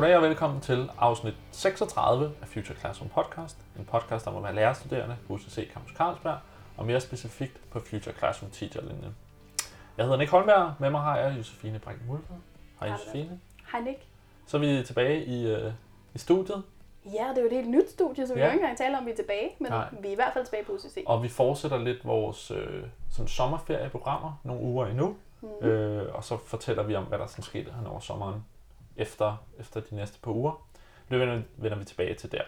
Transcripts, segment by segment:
Goddag og velkommen til afsnit 36 af Future Classroom Podcast. En podcast om at være lærerstuderende på UCC Campus Carlsberg, og mere specifikt på Future Classroom Teacher-linjen. Jeg hedder Nick Holmberg, med mig har jeg Josefine Brinken Mulfred. Hej. Josefine. Hej Nick. Så er vi tilbage i, øh, i studiet, Ja, det er jo et helt nyt studie, så vi Ja. kan ikke engang tale om, at vi er tilbage, men Nej. vi er i hvert fald tilbage på UCC. og vi fortsætter lidt vores øh, sådan sommerferieprogrammer nogle uger endnu. Mm. Øh, og så fortæller vi om, hvad der sådan skete hen over sommeren efter, efter de næste par uger. Det vender, vender vi tilbage til der.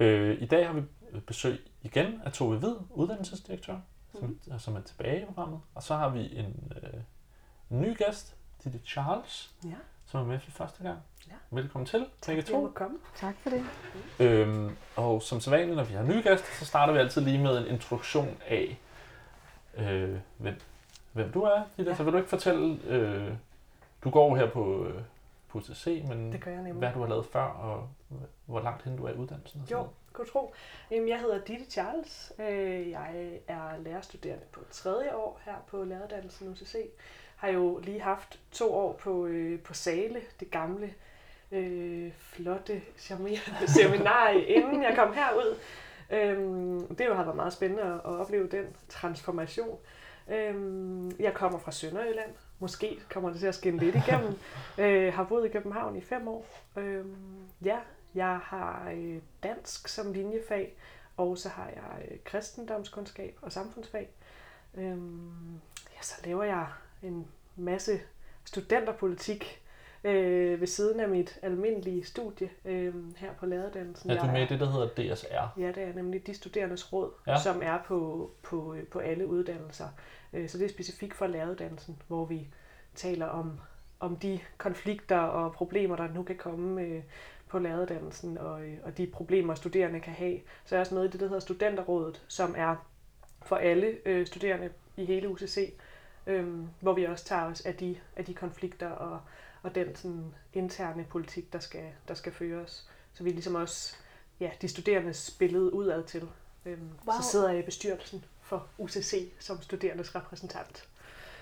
Øh, I dag har vi besøg igen af Tove Hvid, uddannelsesdirektør, som, Mhm. som er tilbage i programmet. Og så har vi en, øh, en ny gæst, Ditte Charles, Ja. som er med for første gang. Ja. Velkommen til, begge to. komme. Tak for det. Øhm, og som sædvanligt, når vi har nye gæster, så starter vi altid lige med en introduktion af, øh, hvem, hvem du er, Ditte. Ja. Så vil du ikke fortælle, øh, du går her på, på UTC, men Det gør jeg nemlig. hvad du har lavet før, og hvor langt hen du er i uddannelsen? Og Jo, noget. god tro. Jamen, jeg hedder Ditte Charles. Øh, Jeg er lærerstuderende på tredje år her på læreruddannelsen UCC. Har jo lige haft to år på, øh, på Sale, det gamle, øh, flotte, charmerende seminarie, inden jeg kom herud. Øhm, det har været meget spændende at opleve den transformation. Øhm, jeg kommer fra Sønderjylland. Måske kommer det til at skinne lidt igennem. øh, har boet i København i fem år. Øhm, ja, jeg har øh, dansk som linjefag, og så har jeg øh, kristendomskundskab og samfundsfag. Øhm, ja, så laver jeg en masse studenterpolitik øh, ved siden af mit almindelige studie øh, her på læreruddannelsen. Er du med i det, der hedder DSR? Ja, det er nemlig de studerendes råd, Ja. ja. som er på, på, på alle uddannelser. Øh, Så det er specifikt for læreruddannelsen, hvor vi taler om, om de konflikter og problemer, der nu kan komme øh, på læreruddannelsen, og, øh, og de problemer, studerende kan have. Så er jeg også med i det, der hedder Studenterrådet, som er for alle øh, studerende i hele UCC, øh, hvor vi også tager os af de, af de konflikter og, og den sådan, interne politik, der skal, der skal føres. Så vi ligesom også ja, de studerendes billede udad til. Øhm, Wow. Så sidder jeg i bestyrelsen for UCC som studerendes repræsentant.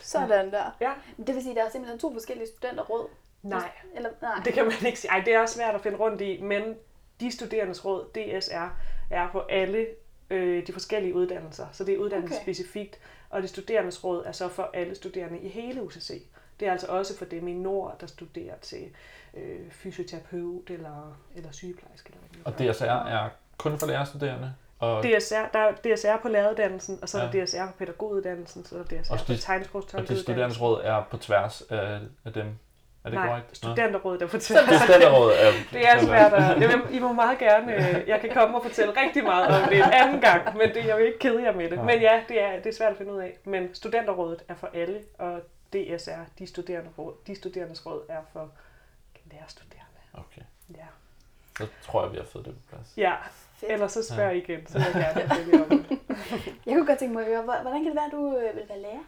Sådan der. Ja. Det vil sige, at der er simpelthen to forskellige studenterråd. Nej, Eller, nej. det kan man ikke sige. Ej, det er også svært at finde rundt i, men de studerendes råd, DSR, er på alle øh, de forskellige uddannelser. Så det er uddannelsesspecifikt, og det studerendes råd er så for alle studerende i hele UCC. Det er altså også for dem i Nord, der studerer til øh, fysioterapeut eller, eller sygeplejerske. Eller hvad det Og DSR er kun for lærerstuderende? Og, DSR, der er DSR på læreruddannelsen, og så er Ja. der DSR på pædagoguddannelsen, så er der DSR Og på tegnsprogstolkeuddannelsen. og de studerendes råd er på tværs af, af dem? Er det Nej, korrekt? Studenterrådet er på Det studenterrådet. er. Det er svært at... Jamen, I må meget gerne... øh, Jeg kan komme og fortælle rigtig meget om det en anden gang, men det, jeg vil ikke kede jer med det. Nej. Men ja, det er, det er svært at finde ud af. Men studenterrådet er for alle, og DSR, de, studerende råd, de studerendes råd, er for lærerstuderende. Okay, Ja. så tror jeg, vi har fået det på plads. ja, Fedt. ellers så spørg igen, så vil jeg gerne om det. Jeg kunne godt tænke mig at høre, hvor- hvordan kan det være, at du øh, vil være lærer?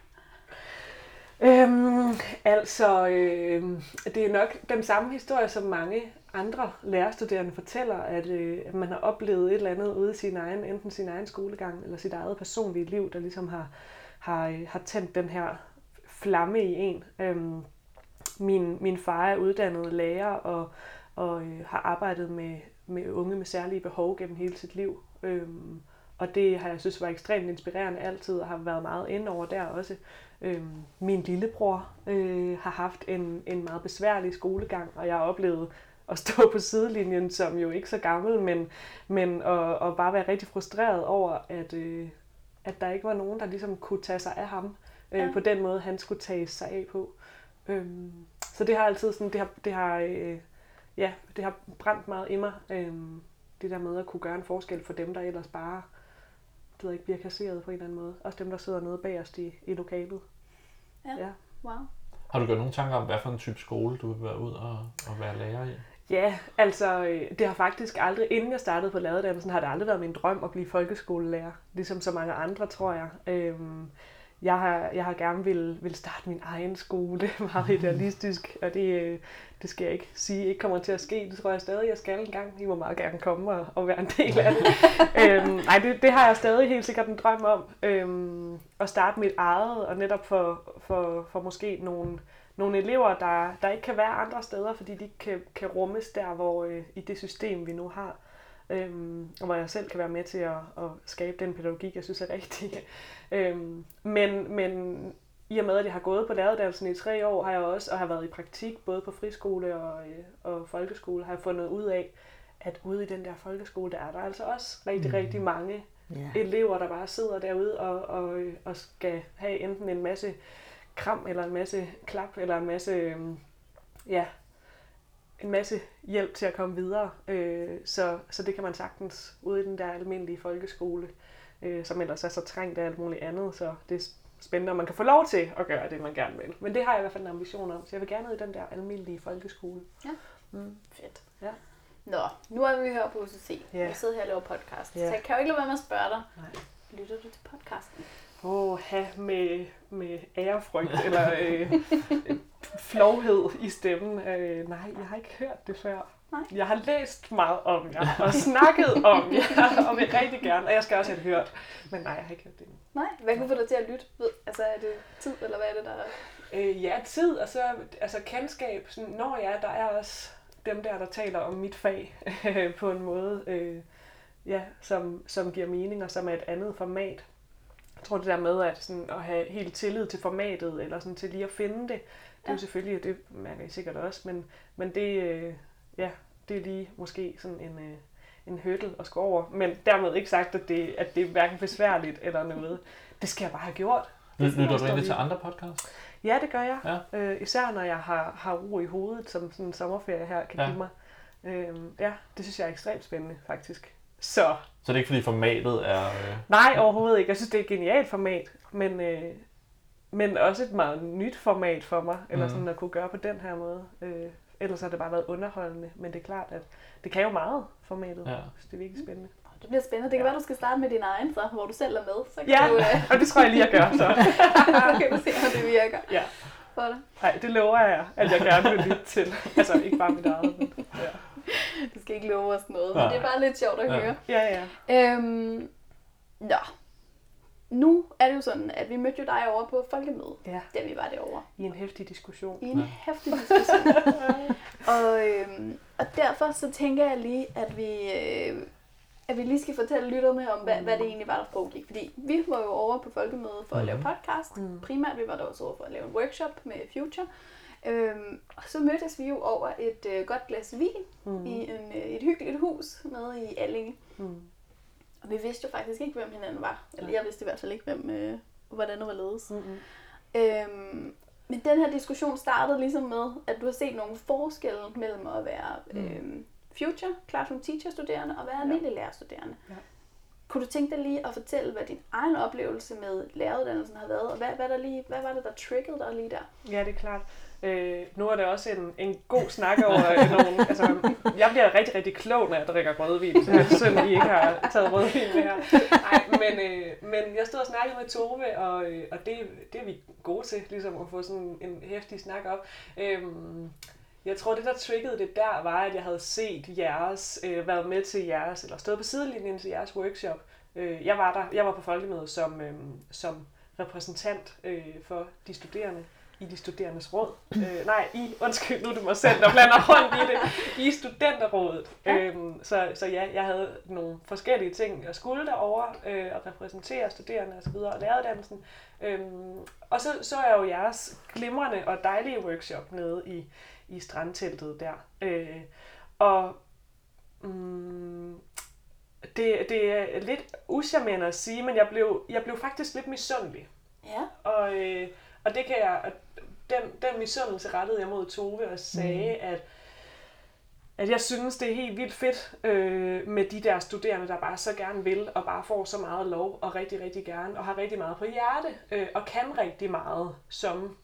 Øhm, altså, øhm, det er nok den samme historie, som mange andre lærerstuderende fortæller, at, øh, at man har oplevet et eller andet ude i sin egen, enten sin egen skolegang eller sit eget personlige liv, der ligesom har, har, øh, har tændt den her flamme i en. Øhm, min, min far er uddannet lærer og, og øh, har arbejdet med, med unge med særlige behov gennem hele sit liv. Øhm, og det har jeg synes var ekstremt inspirerende altid, og har været meget ind over der også. Øhm, min lillebror øh, har haft en, en meget besværlig skolegang, og jeg har oplevet at stå på sidelinjen som jo ikke så gammel, men, men at, at bare være rigtig frustreret over, at, øh, at der ikke var nogen, der ligesom kunne tage sig af ham øh, ja. på den måde, han skulle tage sig af på. Øhm, så det har altid sådan, det har, det har, øh, ja, det har brændt meget i mig, øh, det der med at kunne gøre en forskel for dem, der ellers bare du ved ikke, bliver kasseret på en eller anden måde. Også dem, der sidder nede bagerst i, i lokalet. Ja. Ja. Wow. Har du gjort nogle tanker om, hvad for en type skole du vil være ud og, og være lærer i? Ja, altså øh, det har faktisk aldrig, inden jeg startede på læreruddannelsen, har det aldrig været min drøm at blive folkeskolelærer. Ligesom så mange andre, tror jeg. Øhm, jeg har, jeg har gerne vil, vil starte min egen skole, meget idealistisk, og det, øh, det skal jeg ikke sige ikke kommer til at ske. Det tror jeg stadig, jeg skal en gang. I må meget gerne komme og, og være en del af det. øhm, nej, det, det har jeg stadig helt sikkert en drøm om. Øhm, at starte mit eget, og netop for, for, for måske nogle, nogle elever, der, der ikke kan være andre steder, fordi de ikke kan, kan rummes der, hvor øh, i det system, vi nu har. Øhm, og hvor jeg selv kan være med til at, at skabe den pædagogik, jeg synes er rigtig. øhm, men, men i og med, at jeg har gået på læreruddannelsen i tre år, har jeg også, og har været i praktik både på friskole og, øh, og folkeskole, har jeg fundet ud af, at ude i den der folkeskole, der er der altså også rigtig, mm. rigtig mange yeah. elever, der bare sidder derude og, og, og skal have enten en masse kram, eller en masse klap, eller en masse, øhm, ja, en masse hjælp til at komme videre. Øh, så, så det kan man sagtens ude i den der almindelige folkeskole, øh, som ellers er så trængt af alt muligt andet. Så det spændende, om man kan få lov til at gøre det, man gerne vil. Men det har jeg i hvert fald en ambition om, så jeg vil gerne ud i den der almindelige folkeskole. Ja, mm. fedt. Ja. Nå, nu er vi her på UCC. Ja. Jeg sidder her og laver podcast. Ja. Så jeg kan jo ikke lade være med at spørge dig. Nej. Lytter du til podcasten? Åh, oh, med, med ærefrygt eller øh, flovhed i stemmen. Øh, nej, jeg har ikke hørt det før. Nej. Jeg har læst meget om jer og snakket om jer, og vil rigtig gerne, og jeg skal også have hørt. Men nej, jeg har ikke hørt det endnu. Nej, hvad kunne få dig til at lytte? Altså er det tid, eller hvad er det, der er? Øh, ja, tid, og så altså kendskab. Sådan, når ja, der er også dem der, der taler om mit fag på en måde, øh, ja, som, som giver mening, og som er et andet format. Jeg tror det der med at, sådan, at have helt tillid til formatet, eller sådan til lige at finde det, det er ja. jo selvfølgelig, det mærker I sikkert også, men, men det, øh, ja, det er lige måske sådan en, øh, en hurdle at gå over. Men dermed ikke sagt, at det, at det er hverken besværligt eller noget. Det skal jeg bare have gjort. Lytter du egentlig til andre podcasts? Ja, det gør jeg. Ja. Øh, især når jeg har, har ro i hovedet, som sådan en sommerferie her kan ja. give mig. Øh, ja, det synes jeg er ekstremt spændende, faktisk. Så. Så det er ikke fordi formatet er... Øh... Nej, overhovedet ikke. Jeg synes, det er et genialt format, men, øh, men også et meget nyt format for mig, eller mm. sådan at kunne gøre på den her måde. Øh, ellers har det bare været underholdende, men det er klart, at det kan jo meget, formatet. Ja. Så det er virkelig spændende. Det bliver spændende. Det kan ja. være, du skal starte med din egen, så, hvor du selv er med. Så kan ja, du, uh... og det tror jeg lige, jeg gør. Så. så kan du se, om det virker. Ja. For dig. Nej, det lover jeg, at jeg gerne vil lytte til. Altså, ikke bare mit eget, men ja. Du skal ikke love os noget, men det er bare lidt sjovt at ja. høre. Ja, ja. Øhm, ja. Nu er det jo sådan, at vi mødte jo dig over på folkemødet, ja. da vi var derovre. I en hæftig diskussion. I en ja. hæftig diskussion. og, øhm, og derfor så tænker jeg lige, at vi, øh, at vi lige skal fortælle lytterne om, hvad, mm. hvad det egentlig var, der foregik. Fordi vi var jo over på folkemødet for mm. at lave podcast. Mm. Primært vi var der også over for at lave en workshop med Future. Øhm, og så mødtes vi jo over et øh, godt glas vin mm. i en, øh, et hyggeligt hus nede i Allinge. Mm. Og vi vidste jo faktisk ikke, hvem hinanden var. Eller jeg vidste i hvert fald ikke, hvem, øh, hvordan det var ledes. Mm-hmm. Øhm, men den her diskussion startede ligesom med, at du har set nogle forskelle mellem at være mm. øhm, future classroom teacher studerende og være ja. almindelig lærerstuderende. Ja. Kunne du tænke dig lige at fortælle, hvad din egen oplevelse med læreruddannelsen har været, og hvad, hvad, der lige, hvad var det, der triggede dig lige der? Ja, det er klart. Øh, nu er det også en, en god snak over øh, nogle... Altså, jeg bliver rigtig, rigtig klog, når jeg drikker rødvin, så det er synd, at I ikke har taget rødvin med her. Nej, men, øh, men jeg stod og snakkede med Tove, og, øh, og det, det er vi gode til, ligesom at få sådan en hæftig snak op. Øh, jeg tror, det der triggede det der, var, at jeg havde set jeres, øh, været med til jeres, eller stået på sidelinjen til jeres workshop. Øh, jeg var der, jeg var på folkemødet som, øh, som repræsentant øh, for de studerende i de studerendes råd. Øh, nej, i, undskyld, nu er det mig selv, der blander rundt i det. I studenterrådet. Ja. Øhm, så, så ja, jeg havde nogle forskellige ting, jeg skulle derovre øh, og repræsentere studerende osv. og, og læreruddannelsen. Øhm, og så så jeg jo jeres glimrende og dejlige workshop nede i, i strandteltet der. Øh, og mm, det, det er lidt uschammerende at sige, men jeg blev, jeg blev faktisk lidt misundelig. Ja. Og, øh, og det kan jeg, den, den misundelse rettede jeg mod Tove og sagde, mm. at at jeg synes, det er helt vildt fedt øh, med de der studerende, der bare så gerne vil, og bare får så meget lov, og rigtig, rigtig gerne, og har rigtig meget på hjerte, øh, og kan rigtig meget, som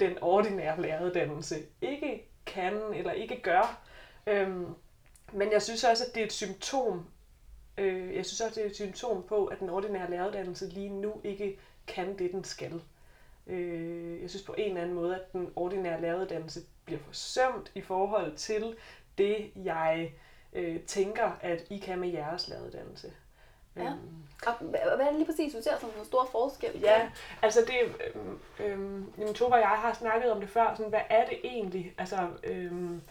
den ordinære læreruddannelse ikke kan, eller ikke gør. Øhm, men jeg synes også, at det er et symptom, øh, jeg synes også, det er et symptom på, at den ordinære læreruddannelse lige nu ikke kan det, den skal. Øh, jeg synes på en eller anden måde, at den ordinære læreruddannelse bliver forsømt i forhold til det, jeg øh, tænker, at I kan med jeres læreruddannelse. Ja. Øhm, Og hvad er det lige præcis, du ser som en stor forskel? Ja, altså det, øhm, øhm, Tove og jeg har snakket om det før, sådan, hvad er det egentlig? Altså, øhm,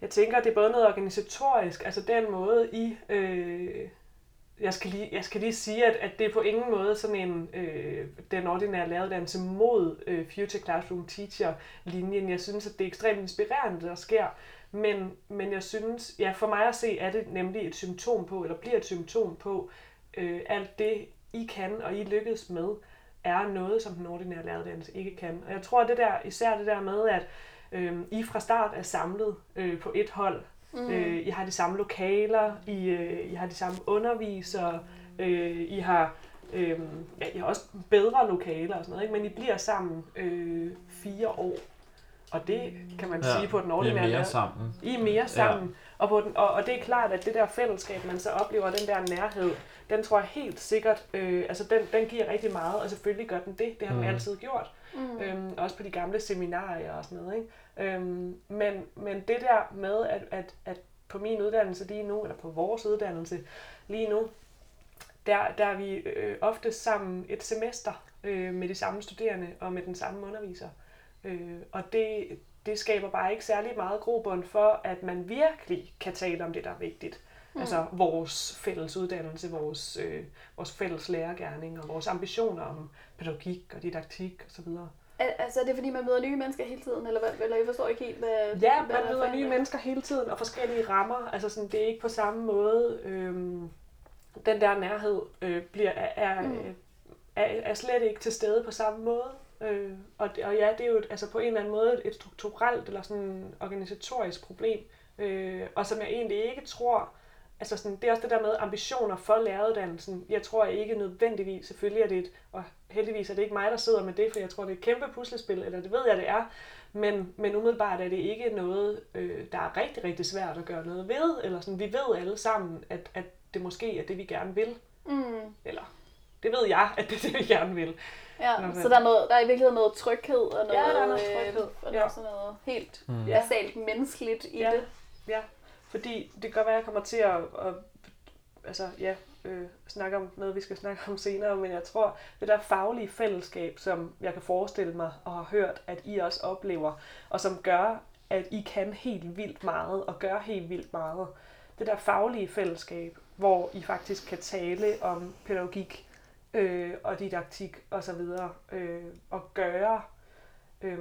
jeg tænker, det er både noget organisatorisk, altså den måde I, øh, jeg, skal lige, jeg skal lige sige, at, at det er på ingen måde sådan en, øh, den ordinære læreruddannelse mod øh, Future Classroom Teacher-linjen. Jeg synes, at det er ekstremt inspirerende, det der sker, men, men jeg synes, ja, for mig at se, er det nemlig et symptom på, eller bliver et symptom på, øh, alt det, I kan og I lykkes med, er noget, som den ordinære læreruddannelse ikke kan. Og jeg tror, det der, især det der med, at øh, I fra start er samlet øh, på et hold. Mm. Øh, I har de samme lokaler, I, øh, I har de samme undervisere, øh, I har øh, ja, I har også bedre lokaler og sådan noget, ikke? men I bliver sammen øh, fire år. Og det kan man ja, sige på den vi er ordinære mere sammen. i er mere sammen. Ja. Og, på den, og, og det er klart, at det der fællesskab, man så oplever, den der nærhed, den tror jeg helt sikkert, øh, altså den, den giver rigtig meget, og selvfølgelig gør den det. Det har den Mm. altid gjort. Mm. Øhm, også på de gamle seminarier og sådan noget. Ikke? Øhm, men, men det der med, at, at, at på min uddannelse lige nu, eller på vores uddannelse lige nu, der, der er vi øh, ofte sammen et semester øh, med de samme studerende og med den samme underviser. Øh, og det, det skaber bare ikke særlig meget grobund for, at man virkelig kan tale om det, der er vigtigt. Mm. Altså vores fælles uddannelse, vores, øh, vores fælles lærergærning og vores ambitioner om pædagogik og didaktik osv. Al- Altså er det fordi, man møder nye mennesker hele tiden, eller, hvad, eller jeg forstår ikke helt, hvad Ja, hvad man der er møder nye en- mennesker hele tiden og forskellige rammer. Altså sådan, det er ikke på samme måde. Øhm, den der nærhed øh, bliver, er, er, Mm. mm. er, er slet ikke til stede på samme måde. Øh, og, det- og ja, det er jo altså på en eller anden måde et strukturelt eller sådan organisatorisk problem. Øh, og som jeg egentlig ikke tror, altså sådan, det er også det der med ambitioner for læreruddannelsen. Jeg tror ikke nødvendigvis, selvfølgelig er det et, og heldigvis er det ikke mig, der sidder med det, for jeg tror, det er et kæmpe puslespil, eller det ved jeg, det er. Men, men umiddelbart er det ikke noget, øh, der er rigtig, rigtig svært at gøre noget ved, eller sådan, vi ved alle sammen, at, at det måske er det, vi gerne vil. Mm. Eller, det ved jeg, at det er det, vi gerne vil. Ja, Nå, så der er, noget, der er i virkeligheden noget tryghed og noget, Ja, der er noget øh, tryghed. og Ja. noget, sådan noget helt Mm. Basalt menneskeligt i Ja. det. Ja, fordi det kan godt være, at jeg kommer til at, at altså, ja, øh, snakke om noget, vi skal snakke om senere, men jeg tror, det der faglige fællesskab, som jeg kan forestille mig og har hørt, at I også oplever, og som gør, at I kan helt vildt meget og gør helt vildt meget. Det der faglige fællesskab, hvor I faktisk kan tale om pædagogik øh, og didaktik og så videre, øh, og gøre, øh,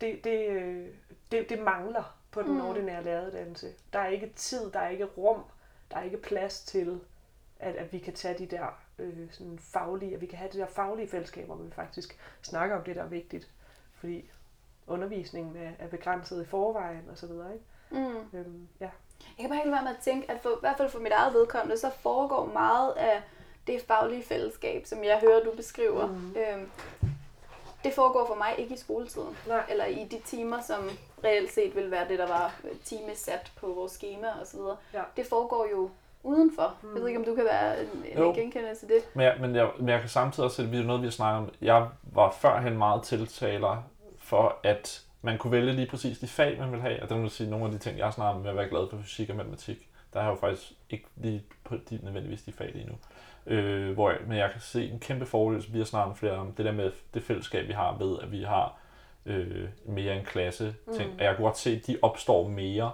det, det, øh, det, det mangler på den Mm. mm. ordinære læreruddannelse. Der er ikke tid, der er ikke rum, der er ikke plads til, at, at vi kan tage de der øh, sådan faglige, at vi kan have det der faglige fællesskab, hvor vi faktisk snakker om det, der er vigtigt. Fordi undervisningen er, er begrænset i forvejen og så videre, ikke? Mm. Øhm, ja. Jeg kan bare ikke være med at tænke, at for, i hvert fald for mit eget vedkommende, så foregår meget af det faglige fællesskab, som jeg hører, du beskriver. Mhm. Øhm, det foregår for mig ikke i skoletiden. Nej. Eller i de timer, som reelt set vil være det, der var timesat på vores schema osv. Ja. Det foregår jo udenfor. Mm. Jeg ved ikke, om du kan være en, en genkendelse til det. Men jeg, men, jeg, men jeg kan samtidig også sætte noget, vi har snakket om. Jeg var førhen meget tiltaler for, at man kunne vælge lige præcis de fag, man vil have. Og det vil sige, nogle af de ting, jeg har snakket om, med at være glad for fysik og matematik, der har jeg jo faktisk ikke lige på de, nødvendigvis de fag lige nu. Øh, hvor jeg, men jeg kan se en kæmpe fordel, som vi har snakket flere om, det der med det fællesskab, vi har ved, at vi har øh, mere en klasse ting. Mm. Og jeg kunne godt se, at de opstår mere.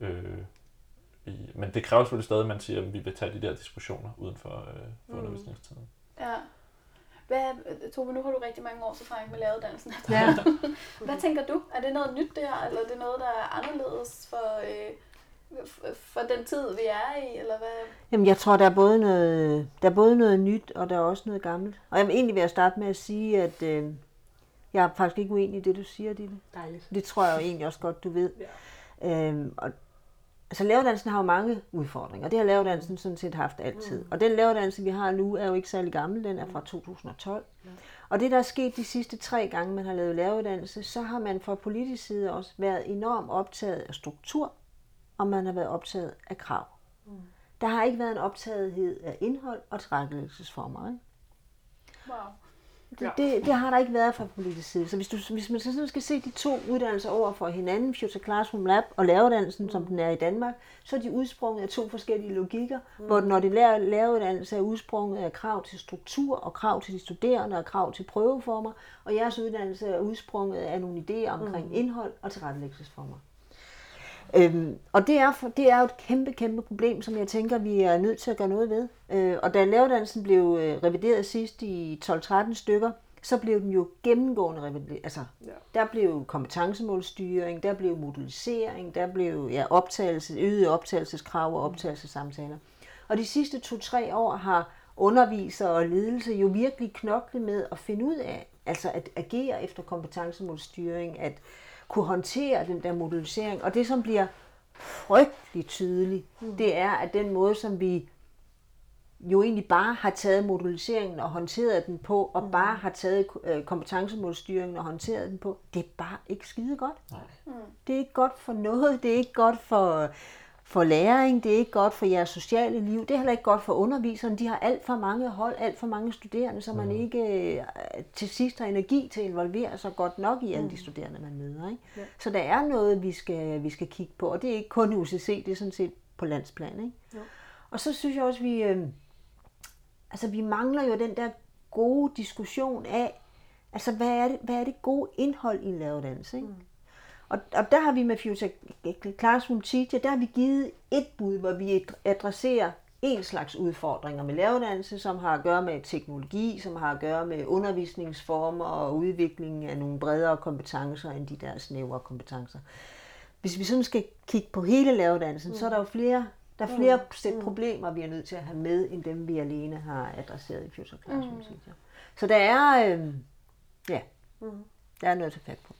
Øh, i, men det kræver selvfølgelig stadig, at man siger, at vi vil tage de der diskussioner uden for, øh, for Mm. undervisningstiden. Ja. Hvad, Tove, nu har du rigtig mange års erfaring med læreruddannelsen. Ja. Hvad tænker du? Er det noget nyt der, eller er det noget, der er anderledes for, øh, for den tid, vi er i? Eller hvad? Jamen, jeg tror, der er, både noget, der er både noget nyt, og der er også noget gammelt. Og jeg vil egentlig være starte med at sige, at øh, jeg er faktisk ikke uenig i det, du siger, Ditte. Dejligt. Det tror jeg jo egentlig også godt, du ved. Ja. Øhm, og, altså, lavedansen har jo mange udfordringer. Det har lavedansen sådan set haft altid. Mm. Og den lavedanse, vi har nu, er jo ikke særlig gammel. Den er fra 2012. Ja. Og det, der er sket de sidste tre gange, man har lavet lavedanse, så har man fra politisk side også været enormt optaget af struktur, og man har været optaget af krav. Mm. Der har ikke været en optagethed af indhold og tilrettelæggelsesformer. Ikke? Wow. det, det, det har der ikke været fra politisk side. Så hvis, du, hvis man sådan skal se de to uddannelser over for hinanden, Future Classroom Lab og læreruddannelsen, mm. som den er i Danmark, så er de udsprunget af to forskellige logikker, mm. hvor når det lærer, læreruddannelse er udsprunget af krav til struktur og krav til de studerende og krav til prøveformer, og jeres uddannelse er udsprunget af nogle idéer omkring mm. indhold og tilrettelæggelsesformer. Øhm, og det er, for, det er jo et kæmpe, kæmpe problem, som jeg tænker, vi er nødt til at gøre noget ved. Øh, og da læreruddannelsen blev øh, revideret sidst i 12-13 stykker, så blev den jo gennemgående revideret. Altså, ja. der blev kompetencemålstyring, der blev modulisering, der blev ja, optagelse, øget optagelseskrav og optagelsessamtaler. Og de sidste to-tre år har undervisere og ledelse jo virkelig knoklet med at finde ud af, altså at agere efter kompetencemålstyring, at kunne håndtere den der modulisering. Og det, som bliver frygtelig tydeligt, mm. det er, at den måde, som vi jo egentlig bare har taget moduliseringen og håndteret den på, og mm. bare har taget øh, kompetencemålstyringen og håndteret den på, det er bare ikke skide godt. Nej. Mm. Det er ikke godt for noget, det er ikke godt for for læring, det er ikke godt for jeres sociale liv, det er heller ikke godt for underviserne. De har alt for mange hold, alt for mange studerende, så man mm. ikke øh, til sidst har energi til at involvere sig godt nok i alle de mm. studerende, man møder. Ikke? Ja. Så der er noget, vi skal, vi skal kigge på, og det er ikke kun UCC, det er sådan set på landsplan. Ikke? Ja. Og så synes jeg også, vi, øh, altså, vi mangler jo den der gode diskussion af, altså hvad er det, hvad er det gode indhold i en læreruddannelse? Ikke? Mm. Og, og der har vi med Future Classroom Teacher, der har vi givet et bud, hvor vi adresserer en slags udfordringer med læreruddannelse, som har at gøre med teknologi, som har at gøre med undervisningsformer og udviklingen af nogle bredere kompetencer end de der snævre kompetencer. Hvis vi sådan skal kigge på hele læreruddannelsen, mm. så er der jo flere, der er flere mm. sæt mm. problemer, vi er nødt til at have med, end dem vi alene har adresseret i Future Classroom mm. Så der er, øh, ja, mm. der er noget at tage fat på.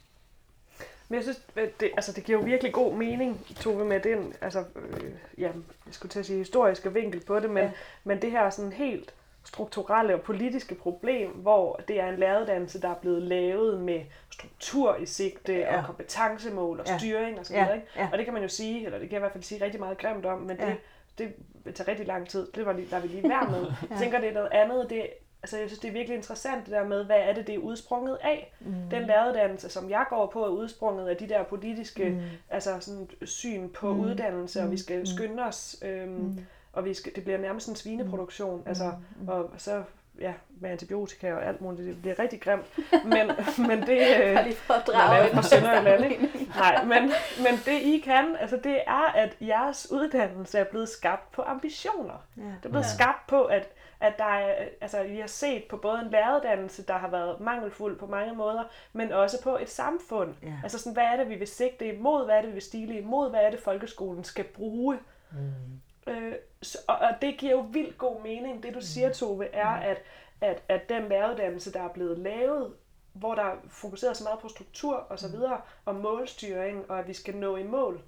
Men jeg synes, det, altså, det giver jo virkelig god mening, Tove, med den, altså, øh, ja, jeg skulle til at sige historiske vinkel på det, men, ja. men det her sådan helt strukturelle og politiske problem, hvor det er en læreruddannelse, der er blevet lavet med struktur i sigte ja. og kompetencemål og styring og sådan ja. noget. Ikke? Ja. Og det kan man jo sige, eller det kan jeg i hvert fald sige rigtig meget grimt om, men det, ja. det vil tage rigtig lang tid. Det var lige, der vi lige være med. ja. Jeg tænker, det er noget andet. Det, altså jeg synes, det er virkelig interessant det der med, hvad er det, det er udsprunget af. Mm. Den læreruddannelse, som jeg går på, er udsprunget af de der politiske mm. altså sådan, syn på mm. uddannelse, og vi skal mm. skynde os, øhm, mm. og vi skal, det bliver nærmest en svineproduktion, mm. altså, mm. og så ja, med antibiotika og alt muligt. Det bliver rigtig grimt. Men, men det... Øh, lige for at drage fra Sønderjylland, ikke? Nej, men, men det I kan, altså det er, at jeres uddannelse er blevet skabt på ambitioner. Ja. Det er blevet ja. skabt på, at at der er, altså, vi har set på både en læreruddannelse, der har været mangelfuld på mange måder, men også på et samfund. Ja. Altså sådan, hvad er det, vi vil sigte imod? Hvad er det, vi vil stile imod? Hvad er det, folkeskolen skal bruge? Mm. Øh, så, og, og det giver jo vildt god mening. Det du siger, Tove, er, mm. at, at, at den læreruddannelse, der er blevet lavet, hvor der er fokuseret så meget på struktur og så mm. videre, og målstyring, og at vi skal nå i mål,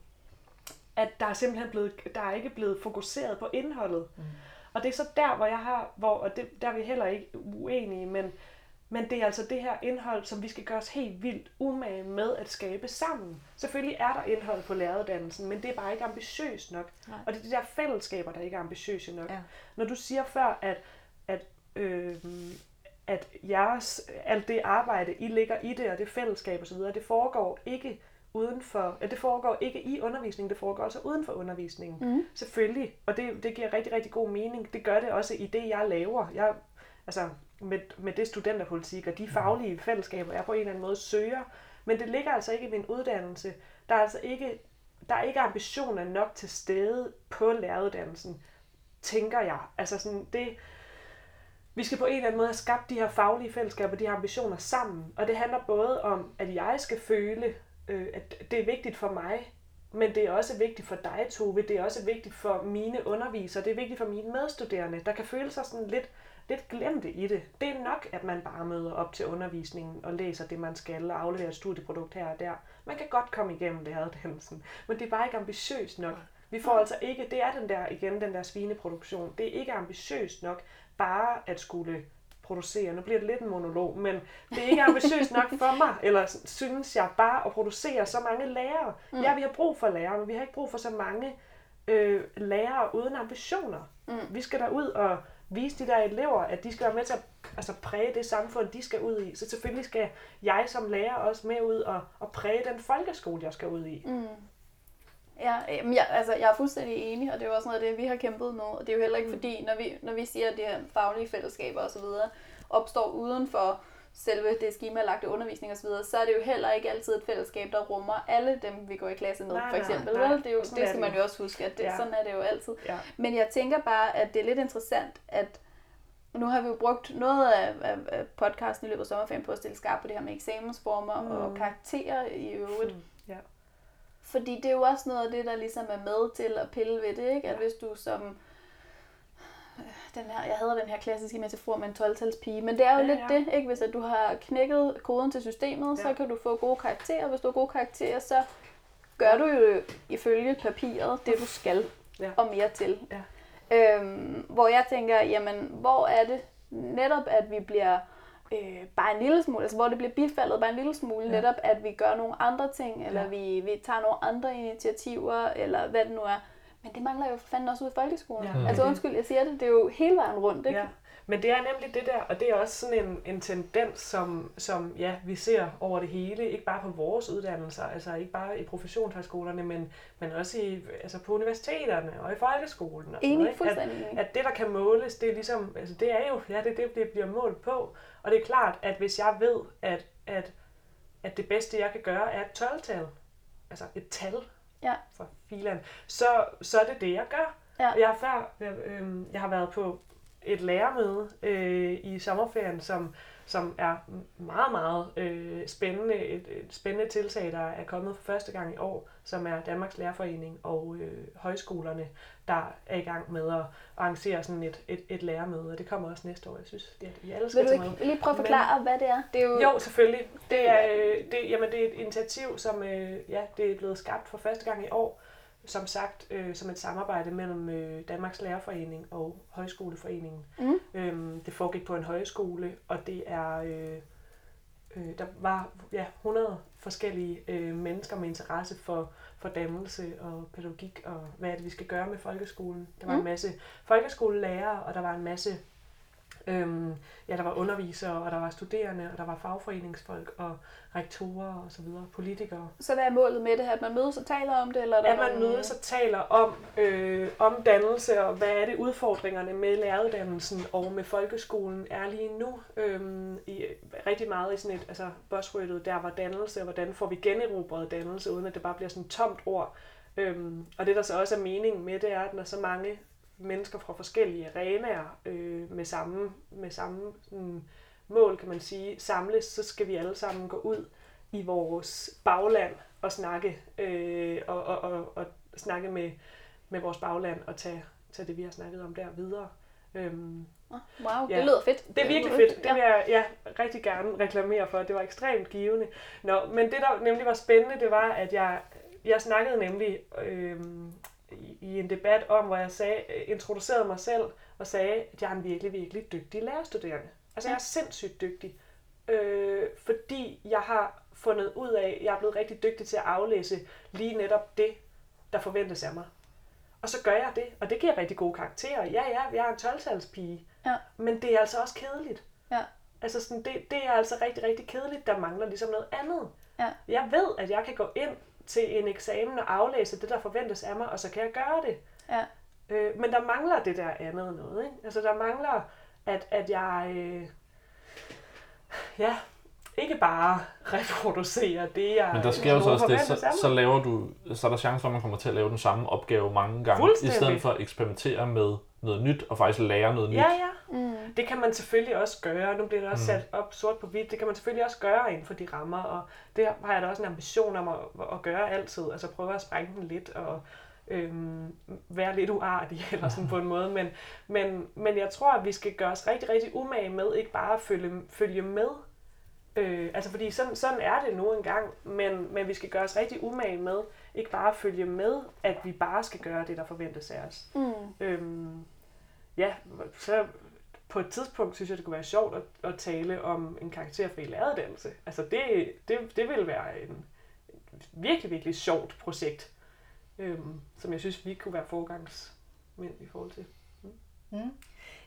at der er simpelthen blevet, der er ikke blevet fokuseret på indholdet. Mm. Og det er så der, hvor jeg har, hvor, og det, der er vi heller ikke uenige, men, men det er altså det her indhold, som vi skal gøre os helt vildt umage med at skabe sammen. Selvfølgelig er der indhold på læreruddannelsen, men det er bare ikke ambitiøst nok. Nej. Og det er de der fællesskaber, der ikke er ambitiøse nok. Ja. Når du siger før, at, at, øh, at jeres, alt det arbejde, I ligger i det, og det fællesskab osv., det foregår ikke uden for, ja, det foregår ikke i undervisningen, det foregår altså uden for undervisningen. Mm. Selvfølgelig, og det, det giver rigtig, rigtig god mening. Det gør det også i det, jeg laver. Jeg, altså, med, med det studenterpolitik og de mhm. faglige fællesskaber, jeg på en eller anden måde søger. Men det ligger altså ikke i min uddannelse. Der er altså ikke, der er ikke ambitioner nok til stede på læreruddannelsen, tænker jeg. Altså sådan, det, vi skal på en eller anden måde have skabt de her faglige fællesskaber, de her ambitioner sammen. Og det handler både om, at jeg skal føle, øh, at det er vigtigt for mig, men det er også vigtigt for dig, Tove. Det er også vigtigt for mine undervisere. Det er vigtigt for mine medstuderende, der kan føle sig sådan lidt, lidt glemte i det. Det er nok, at man bare møder op til undervisningen og læser det, man skal, og afleverer et studieprodukt her og der. Man kan godt komme igennem det uddannelsen, men det er bare ikke ambitiøst nok. Vi får altså ikke, det er den der, igen, den der svineproduktion. Det er ikke ambitiøst nok bare at skulle producere. Nu bliver det lidt en monolog, men det er ikke ambitiøst nok for mig, eller synes jeg bare at producere så mange lærere. Mm. Ja, vi har brug for lærere, men vi har ikke brug for så mange øh, lærere uden ambitioner. Mm. Vi skal derud og vise de der elever, at de skal være med til at altså, præge det samfund, de skal ud i. Så selvfølgelig skal jeg som lærer også med ud og, og præge den folkeskole, jeg skal ud i. Mm. Ja, jamen, jeg, altså, jeg er fuldstændig enig, og det er jo også noget af det, vi har kæmpet med. Og det er jo heller ikke Mm. fordi, når vi, når vi siger, at de her faglige fællesskaber osv. opstår uden for selve det skemalagte undervisning osv., så er det jo heller ikke altid et fællesskab, der rummer alle dem, vi går i klasse med, Nej, for nej, eksempel. nej. Vel? Det, er jo, det skal det man jo. også huske, at det, Ja. sådan er det jo altid. Ja. Men jeg tænker bare, at det er lidt interessant, at nu har vi jo brugt noget af, af, podcasten i løbet af sommerferien på at stille skarpt på det her med eksamensformer mm. og karakterer i øvrigt. Mm. Fordi det er jo også noget af det, der ligesom er med til at pille ved det, ikke? At hvis du som... øh, Den her, jeg havde den her klassiske metafor med en 12-tals pige, men det er jo Ja, lidt ja. det, ikke? Hvis at du har knækket koden til systemet, så Ja. kan du få gode karakterer. Hvis du har gode karakterer, så gør du jo ifølge papiret det, du skal, Ja. og mere til. Ja. Øhm, hvor jeg tænker, jamen, hvor er det netop, at vi bliver øh, bare en lille smule, altså hvor det bliver bifaldet bare en lille smule, Ja. netop at vi gør nogle andre ting, eller Ja. vi, vi tager nogle andre initiativer, eller hvad det nu er. Men det mangler jo fandme også ud i folkeskolen. Ja. Altså Mhm. undskyld, jeg siger det, det er jo hele vejen rundt, ikke? Ja. Men det er nemlig det der, og det er også sådan en, en tendens, som, som ja, vi ser over det hele, ikke bare på vores uddannelser, altså ikke bare i professionshøjskolerne, men, men også i, altså på universiteterne og i folkeskolen. Og sådan Enig, noget, ikke? At, at det, der kan måles, det er ligesom, altså det er jo, ja, det det, det bliver målt på. Og det er klart, at hvis jeg ved, at, at, at det bedste, jeg kan gøre, er et 12-tal, altså et tal Ja. for filan, så, så er det det, jeg gør. Ja. Jeg har, før, jeg, øh, jeg har været på et lærermøde øh, i sommerferien, som, som er meget, meget øh, spændende. Et, et spændende tiltag, der er kommet for første gang i år, som er Danmarks Lærerforening og øh, højskolerne, der er i gang med at arrangere sådan et, et, et lærermøde. Og det kommer også næste år. Jeg synes, det er, I alle skal Vil du ikke lige prøve at forklare, hvad det er? Det er jo, Jo, selvfølgelig. Det er, øh, det, jamen, det er et initiativ, som øh, ja, det er blevet skabt for første gang i år. Som sagt, øh, som et samarbejde mellem øh, Danmarks Lærerforening og Højskoleforeningen. Mm. Øhm, det foregik på en højskole, og det er... Øh, øh, der var ja, 100 forskellige øh, mennesker med interesse for, for dannelse og pædagogik, og hvad er det, vi skal gøre med folkeskolen. Der var Mm. en masse folkeskolelærere, og der var en masse Øhm, ja, der var undervisere, og der var studerende, og der var fagforeningsfolk, og rektorer og så videre, politikere. Så hvad er målet med det her? At man mødes og taler om det? Eller er der At man mødes og taler om, øh, om dannelse, og hvad er det udfordringerne med læreruddannelsen og med folkeskolen er lige nu. Øhm, i, rigtig meget i sådan et altså buzzwordet, der var dannelse, og hvordan får vi generobret dannelse, uden at det bare bliver sådan et tomt ord. Øhm, og det, der så også er meningen med det, er, at når så mange mennesker fra forskellige arenaer øh, med samme, med samme sådan, mål, kan man sige, samles, så skal vi alle sammen gå ud i vores bagland og snakke, øh, og, og, og, og snakke med, med vores bagland og tage, tage det, vi har snakket om der videre. Øhm, Wow, Ja. det lyder fedt. det er virkelig fedt. Det vil jeg ja, rigtig gerne reklamere for. Det var ekstremt givende. Nå, men det, der nemlig var spændende, det var, at jeg, jeg snakkede nemlig øhm, i, i en debat om, hvor jeg sagde, introducerede mig selv og sagde, at jeg er en virkelig, virkelig dygtig lærerstuderende. Altså, jeg er sindssygt dygtig. Øh, fordi jeg har fundet ud af, at jeg er blevet rigtig dygtig til at aflæse lige netop det, der forventes af mig. Og så gør jeg det, og det giver rigtig gode karakterer. Ja, ja, jeg er en 12-talspige, Ja. men det er altså også kedeligt. Ja. Altså sådan, det, det er altså rigtig, rigtig kedeligt. Der mangler ligesom noget andet. Ja. Jeg ved, at jeg kan gå ind til en eksamen og aflæse det, der forventes af mig, og så kan jeg gøre det. Ja. Øh, men der mangler det der andet noget. Ikke? Altså der mangler, at, at jeg øh, ja, ikke bare reproducerer det, jeg Men der sker jo så også det, så, så laver du, så er der chance for, at man kommer til at lave den samme opgave mange gange, i stedet for at eksperimentere med noget nyt, og faktisk lære noget nyt. Ja, ja. Det kan man selvfølgelig også gøre. Nu bliver det også Mm. sat op sort på hvidt. Det kan man selvfølgelig også gøre inden for de rammer, og det har jeg da også en ambition om at, at gøre altid. Altså prøve at sprænge den lidt og øhm, være lidt uartig eller sådan på en måde. Men, men, men jeg tror, at vi skal gøre os rigtig, rigtig umage med ikke bare at følge, følge med. Øh, altså fordi sådan, sådan er det nu engang, men, men vi skal gøre os rigtig umage med ikke bare at følge med, at vi bare skal gøre det, der forventes af os. Mm. Øhm, ja, så på et tidspunkt synes jeg, det kunne være sjovt at, at tale om en karakterfri læreruddannelse. Altså det, det, det ville være en virkelig, virkelig sjovt projekt, øhm, som jeg synes, vi kunne være forgangsmænd i forhold til. Mm.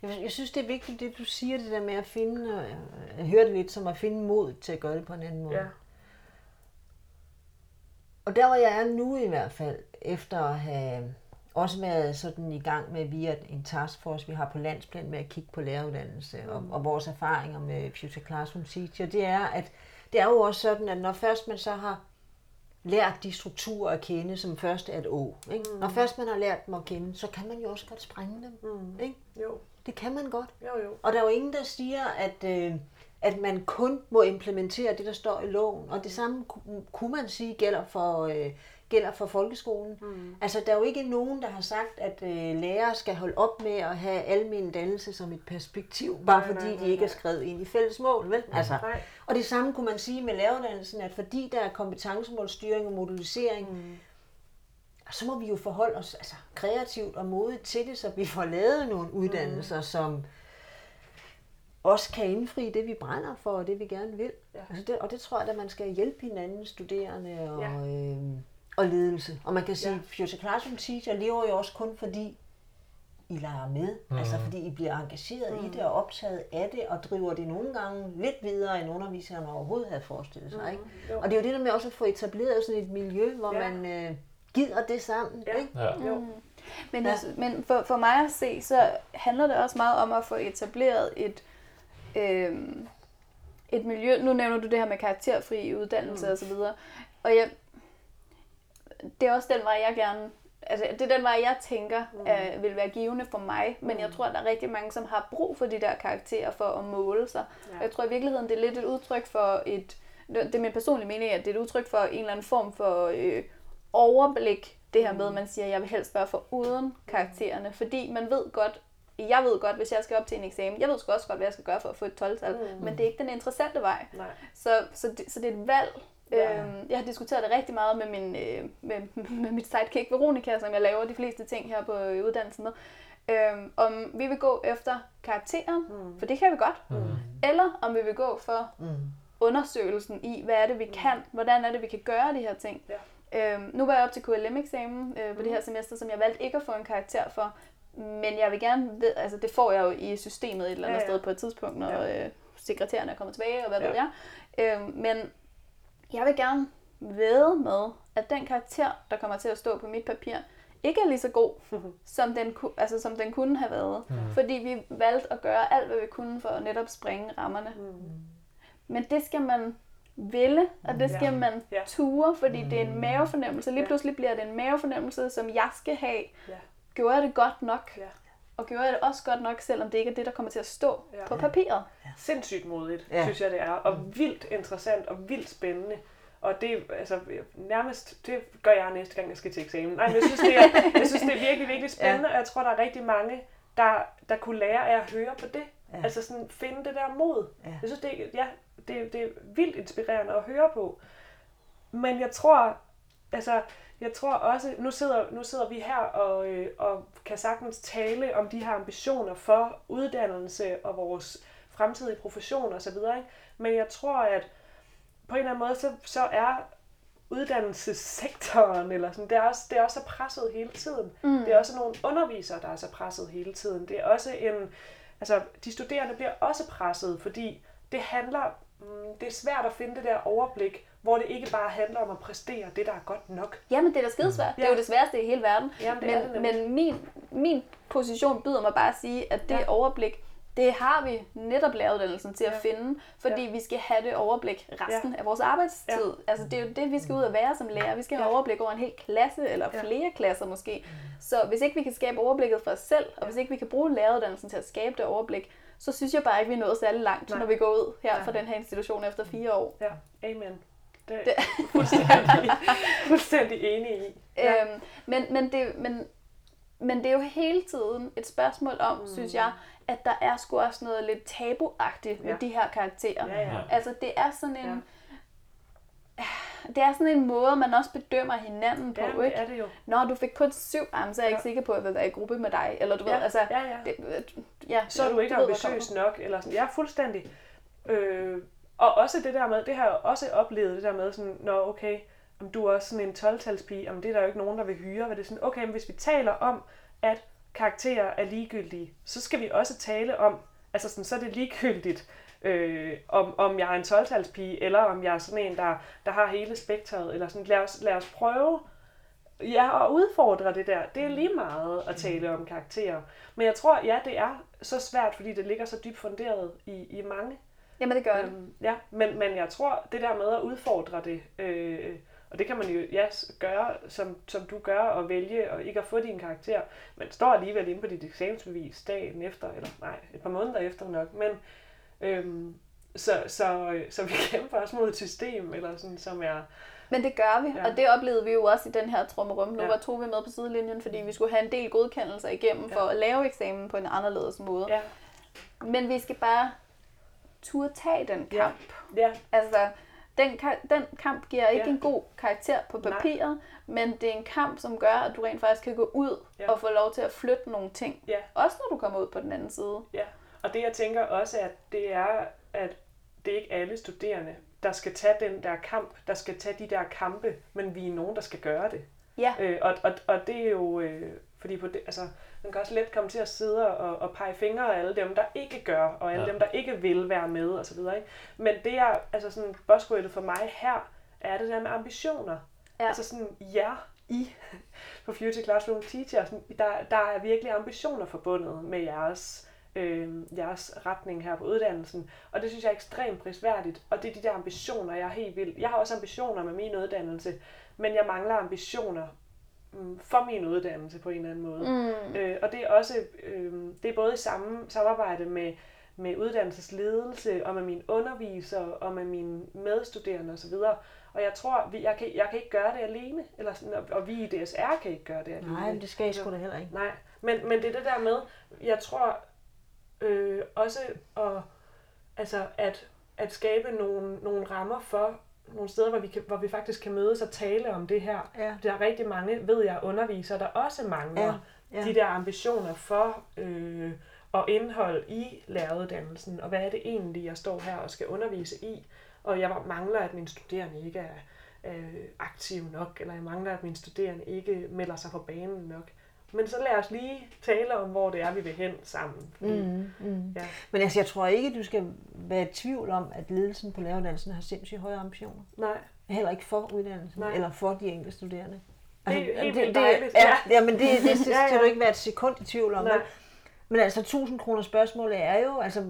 Jeg, jeg synes, det er vigtigt, det du siger, det der med at finde, og jeg, jeg hører det lidt som at finde mod til at gøre det på en anden måde. Ja. Og der hvor jeg er nu i hvert fald, efter at have også været sådan i gang med via en taskforce, vi har på landsplan med at kigge på læreruddannelse mm. og, og vores erfaringer med Future Classroom Teacher, det er, at det er jo også sådan, at når først man så har lært de strukturer at kende, som først er et å, ikke? Mm. når først man har lært dem at kende, så kan man jo også godt sprænge dem. Mm. Ikke? Jo, Det kan man godt. jo, jo. Og der er jo ingen, der siger, at, øh, at man kun må implementere det, der står i loven. Og det samme ku- kunne man sige gælder for, øh, gælder for folkeskolen. Mm. Altså, der er jo ikke nogen, der har sagt, at øh, lærere skal holde op med at have almen dannelse som et perspektiv, bare Nej, fordi nej, de nej, ikke er skrevet ind i fælles mål, vel? Altså, Nej. og det samme kunne man sige med læreruddannelsen, at fordi der er kompetencemålstyring og modulisering, mm. så må vi jo forholde os altså, kreativt og modigt til det, så vi får lavet nogle uddannelser, mm. som også kan indfri det, vi brænder for, og det, vi gerne vil. Ja. Altså det, og det tror jeg, at man skal hjælpe hinanden, studerende og, Ja. øh, og ledelse. Og man kan sige, Ja. at Future Classroom Teacher lever jo også kun fordi, I leger med. Mm. Altså fordi I bliver engageret mm. i det og optaget af det, og driver det nogle gange lidt videre, end underviseren overhovedet havde forestillet sig. Ikke? Jo. Og det er jo det der med også at få etableret sådan et miljø, hvor Ja. man øh, gider det sammen. Ja. Ikke? Ja. Jo. Men, Ja. ja. men for, for mig at se, så handler det også meget om at få etableret et, øhm, et miljø. Nu nævner du det her med karakterfri uddannelse mm. og så videre. Og jeg, det er også den vej, jeg gerne... Altså, det er den vej, jeg tænker mm. øh, vil være givende for mig. Men jeg tror, at der er rigtig mange, som har brug for de der karakterer for at måle sig. Ja. Og jeg tror i virkeligheden, det er lidt et udtryk for et... Det er min personlige mening, at det er et udtryk for en eller anden form for øh, overblik. Det her med, at man siger, at jeg vil helst være for uden karaktererne. Fordi man ved godt, jeg ved godt, hvis jeg skal op til en eksamen, jeg ved sgu også godt, hvad jeg skal gøre for at få et 12-tal, mm. men det er ikke den interessante vej. Nej. Så, så, det, så det er et valg. Ja. Øhm, jeg har diskuteret det rigtig meget med, min, øh, med, med mit sidekick Veronica, som jeg laver de fleste ting her på øh, uddannelsen med. Øhm, om vi vil gå efter karakterer, mm. for det kan vi godt, Mm. eller om vi vil gå for Mm. undersøgelsen i, hvad er det, vi kan, hvordan er det, vi kan gøre de her ting. Ja. Øhm, nu var jeg op til KLM-eksamen øh, på det her semester, som jeg valgte ikke at få en karakter for, men jeg vil gerne, ved, altså det får jeg jo i systemet et eller andet Ja, ja, sted på et tidspunkt, når Ja. øh, sekretæren er kommet tilbage, og hvad Ja. ja. ved jeg. Øhm, men jeg vil gerne ved med, at den karakter, der kommer til at stå på mit papir, ikke er lige så god, som den, ku- altså, som den kunne have været. Mm. Fordi vi valgte at gøre alt, hvad vi kunne for at netop springe rammerne. Mm. Men det skal man ville, og det skal Ja. man Ja. ture, fordi det er en mavefornemmelse. Lige Ja. pludselig bliver det en mavefornemmelse, som jeg skal have. Ja. Gjorde jeg det godt nok? Ja. Og gjorde jeg det også godt nok, selvom det ikke er det, der kommer til at stå Ja. på papiret? Sindssygt modigt, Ja. ja. synes jeg det er. Og vildt interessant og vildt spændende. Og det, altså, nærmest, det gør jeg næste gang, jeg skal til eksamen. Nej, men jeg synes, det er, jeg synes, det er virkelig, virkelig spændende, og jeg tror, der er rigtig mange, der, der kunne lære af at høre på det. Ja. Ja. Altså sådan finde det der mod. Ja. Jeg synes, det, er- ja, det, det er vildt inspirerende at høre på. Men jeg tror, altså, jeg tror også, nu sidder, nu sidder vi her og, øh, og kan sagtens tale om de her ambitioner for uddannelse og vores fremtidige profession osv. Men jeg tror, at på en eller anden måde, så, så er uddannelsessektoren, eller sådan, det er også, det er også så presset hele tiden. Mm. Det er også nogle undervisere, der er så presset hele tiden. Det er også en, altså de studerende bliver også presset, fordi det handler, mm, det er svært at finde det der overblik, hvor det ikke bare handler om at præstere det, der er godt nok. Jamen, det er da skidesvært. Det er jo det sværeste i hele verden. Jamen, det er det men, men min, min position byder mig bare at sige, at det Ja. ja. overblik, det har vi netop læreruddannelsen til at Ja. finde, fordi Ja. vi skal have det overblik resten Ja. af vores arbejdstid. Ja. Altså, det er jo det, vi skal ud og være som lærer. Vi skal have Ja. overblik over en hel klasse, eller Ja. flere klasser måske. Så hvis ikke vi kan skabe overblikket for os selv, og hvis ikke vi kan bruge læreruddannelsen til at skabe det overblik, så synes jeg bare ikke, vi er nået særlig langt, Nej. når vi går ud her Nej. fra den her institution efter fire år. Ja, amen. Det er jeg fuldstændig, fuldstændig enig i. Ja. Øhm, men, men, det, men, men det er jo hele tiden et spørgsmål om, mm. synes jeg, at der er sgu også noget lidt tabuagtigt ja. Ja. med de her karakterer. Ja, ja. Altså det er sådan en... Det er sådan en måde, man også bedømmer hinanden på, Ja, det ikke? er det jo. Når du fik kun syv, jamen, så er jeg ikke Ja. sikker på, at jeg vil være i gruppe med dig. Eller du Ja, ved, altså... ja, ja. Det, ja, så er du ikke ved, jeg ambitiøs nok, eller sådan. Jeg er fuldstændig. Øh, og også det der med, det har jeg også oplevet, det der med sådan, når okay, om du er også sådan en 12-talspige, om det er der jo ikke nogen, der vil hyre, hvad det er sådan, okay, men hvis vi taler om, at karakterer er ligegyldige, så skal vi også tale om, altså sådan, så er det ligegyldigt, øh, om, om jeg er en 12-talspige, eller om jeg er sådan en, der, der har hele spektret, eller sådan, lad os, lad os prøve ja, at udfordre det der. Det er lige meget at tale om karakterer. Men jeg tror, ja, det er så svært, fordi det ligger så dybt funderet i, i mange. Jamen, det gør det. Øhm, ja, men, men jeg tror, det der med at udfordre det, øh, og det kan man jo ja, gøre, som, som du gør, og vælge og ikke at få din karakter, men står alligevel inde på dit eksamensbevis dagen efter, eller nej, et par måneder efter nok, men øhm, så, så, så vi kæmper også mod et system, eller sådan, som er... Men det gør vi, Ja. og det oplevede vi jo også i den her trummerum. Nu Ja. var to vi med på sidelinjen, fordi vi skulle have en del godkendelser igennem ja. for at lave eksamen på en anderledes måde. Ja, Men vi skal bare turde tage den Ja. kamp. ja, Altså, den, den kamp giver ikke Ja. en god karakter på Nej. papiret, men det er en kamp, som gør, at du rent faktisk kan gå ud Ja. ja. og få lov til at flytte nogle ting. ja. Også når du kommer ud på den anden side. Ja, og det jeg tænker også, at det er, at det er ikke alle studerende, der skal tage den der kamp, der skal tage de der kampe, men vi er nogen, der skal gøre det. Ja. Øh, og, og, og det er jo, øh, fordi på det, altså, man kan også let komme til at sidde og, og pege fingre af alle dem, der ikke gør, og alle Ja. dem, der ikke vil være med, og så videre. Ikke? Men det er, altså sådan, buzzwordet for mig her, er det der med ambitioner. Ja. Altså sådan, ja, I på Future Classroom Teacher, sådan, der, der er virkelig ambitioner forbundet med jeres, øh, jeres retning her på uddannelsen. Og det synes jeg er ekstremt prisværdigt. Og det er de der ambitioner, jeg er helt vild. Jeg har også ambitioner med min uddannelse, men jeg mangler ambitioner for min uddannelse på en eller anden måde. Mm. Øh, og det er også øh, det er både i samme samarbejde med, med uddannelsesledelse og med mine undervisere og med mine medstuderende osv. Og jeg tror, vi, jeg, kan, jeg kan ikke gøre det alene, eller sådan, og, og vi i DSR kan ikke gøre det alene. Nej, men det skal jeg sgu da heller ikke. Nej, men, men det er det der med, jeg tror øh, også at, altså at, at skabe nogle, nogle rammer for nogle steder, hvor vi, kan, hvor vi faktisk kan mødes og tale om det her. Ja. Der er rigtig mange, ved jeg, undervisere, der også mangler Ja, ja. de der ambitioner for øh, og indhold i læreruddannelsen, og hvad er det egentlig, jeg står her og skal undervise i. Og jeg mangler, at mine studerende ikke er øh, aktive nok, eller jeg mangler, at mine studerende ikke melder sig på banen nok. Men så lad os lige tale om, hvor det er, vi vil hen sammen. Fordi, Mm, mm. Ja. Men altså, jeg tror ikke, du skal være i tvivl om, at ledelsen på læreruddannelsen har sindssygt høje ambitioner. Nej, Heller ikke for uddannelsen, Nej. Eller for de enkelte studerende. Det er helt vildt det, dejligt, Ja, ja. ja, men det, det, det Ja, ja. skal du ikke være et sekund i tvivl om. Nej. vel? Men altså, 1000 kroner spørgsmålet er jo, altså,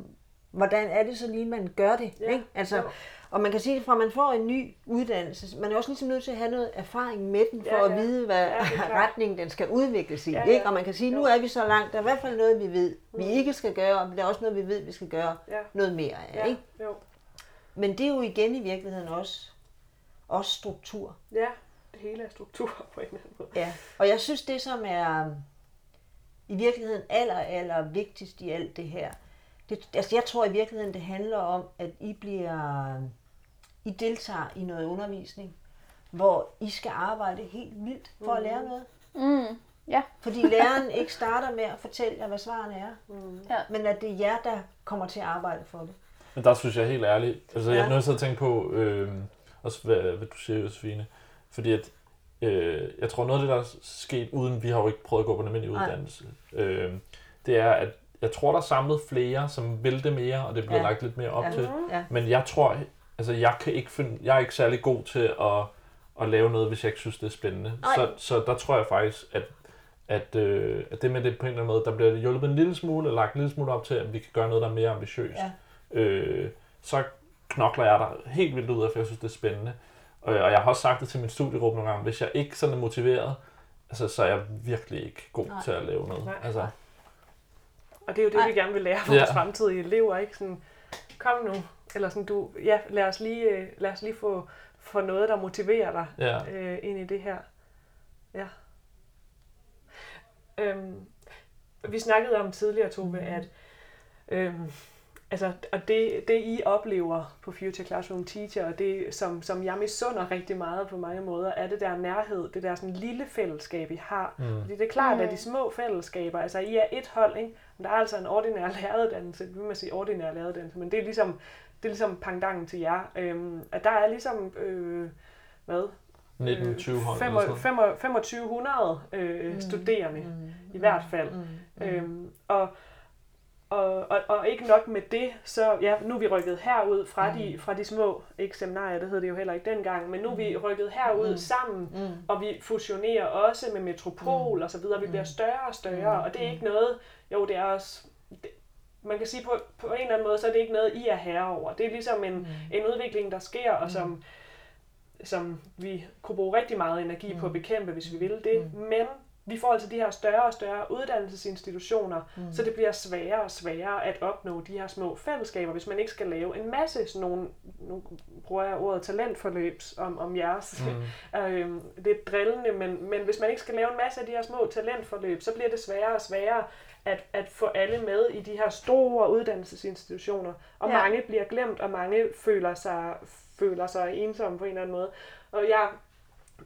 hvordan er det så lige, man gør det? Ja, Ikke? Altså, jo. Og man kan sige, at fra man får en ny uddannelse, man er også ligesom nødt til at have noget erfaring med den, for Ja, at ja. vide, hvad Ja, retningen den skal udvikles i. Ja, Ikke? ja. Og man kan sige, Jo. nu er vi så langt, der er i hvert fald noget, vi ved, vi Mm. ikke skal gøre, men der er også noget, vi ved, vi skal gøre ja, noget mere af. ja, Ikke? jo. Men det er jo igen i virkeligheden også, også struktur. ja, det hele er struktur på en eller anden måde. Ja. Og jeg synes, det som er i virkeligheden aller, aller vigtigst i alt det her, det, altså jeg tror i virkeligheden, det handler om, at I bliver, I deltager i noget undervisning, hvor I skal arbejde helt vildt for at lære noget. Mm. Ja. Fordi læreren ikke starter med at fortælle jer, hvad svarene er, Mm. Ja. men at det er jer, der kommer til at arbejde for det. Men der synes jeg helt ærligt, altså ja. jeg er nødt til at tænke på, øh, også hvad, hvad du siger, Josefine, fordi at, øh, jeg tror noget af det, der er sket, uden vi har jo ikke prøvet at gå på en almindelig Nej. uddannelse, øh, det er, at jeg tror, der er samlet flere, som vil det mere, og det bliver ja. Ja. lagt lidt mere op Ja. til. Ja. Men jeg tror, altså jeg kan ikke finde, jeg er ikke særlig god til at, at lave noget, hvis jeg ikke synes, det er spændende. Så, så der tror jeg faktisk, at, at, øh, at det med det på en eller anden måde, der bliver hjulpet en lille smule, og lagt en lille smule op til, at vi kan gøre noget, der er mere ambitiøst. Ja. Øh, så knokler jeg der helt vildt ud af, for jeg synes, det er spændende. Og, og jeg har også sagt det til min studiegruppe nogle gange, hvis jeg ikke sådan er motiveret, altså, så er jeg virkelig ikke god Nej. til at lave noget. Nej. Altså, Og det er jo det, Nej. vi gerne vil lære vores ja. fremtidige elever, ikke? Sådan, kom nu, eller sådan, du, ja, lad os lige, øh, lad os lige få, få noget, der motiverer dig ja. øh, ind i det her. Ja. Øhm, vi snakkede om tidligere, Tove, at øhm, altså, og det, det, I oplever på Future Classroom Teacher, og det, som, som jeg misunder rigtig meget på mange måder, er det der nærhed, det der sådan lille fællesskab, I har. Mm. Fordi det er klart, Mm. at de små fællesskaber, altså I er et hold, ikke? Men der er altså en ordinær læreruddannelse, vil man sige ordinær læreruddannelse, men det er ligesom, det er ligesom pangdangen til jer. Øhm, at der er ligesom, øh, hvad, 1920 hold fem- eller sådan. fem- 2500 øh, Mm. studerende Mm. i hvert fald. Mm. Mm. Øhm, og, og, og, og ikke nok med det, så ja, nu er vi rykket herud fra, de, fra de små, ikke seminarier, det hed det jo heller ikke dengang, men nu er vi rykket herud Mm. sammen, Mm. og vi fusionerer også med Metropol mm. og så videre. Vi bliver større og større, Mm. og det er ikke noget, jo det er også, man kan sige på, på en eller anden måde, så er det ikke noget, I er herre over. Det er ligesom en, Mm. en udvikling, der sker, og som, som vi kunne bruge rigtig meget energi på at bekæmpe, hvis vi ville det. Men vi får altså de her større og større uddannelsesinstitutioner, mm. så det bliver sværere og sværere at opnå de her små fællesskaber, hvis man ikke skal lave en masse sådan nogle, nu bruger jeg ordet talentforløb om, om jeres, mm. øhm, det er drillende, men, men hvis man ikke skal lave en masse af de her små talentforløb, så bliver det sværere og sværere at, at få alle med i de her store uddannelsesinstitutioner, og Ja. mange bliver glemt, og mange føler sig, føler sig ensomme på en eller anden måde. Og jeg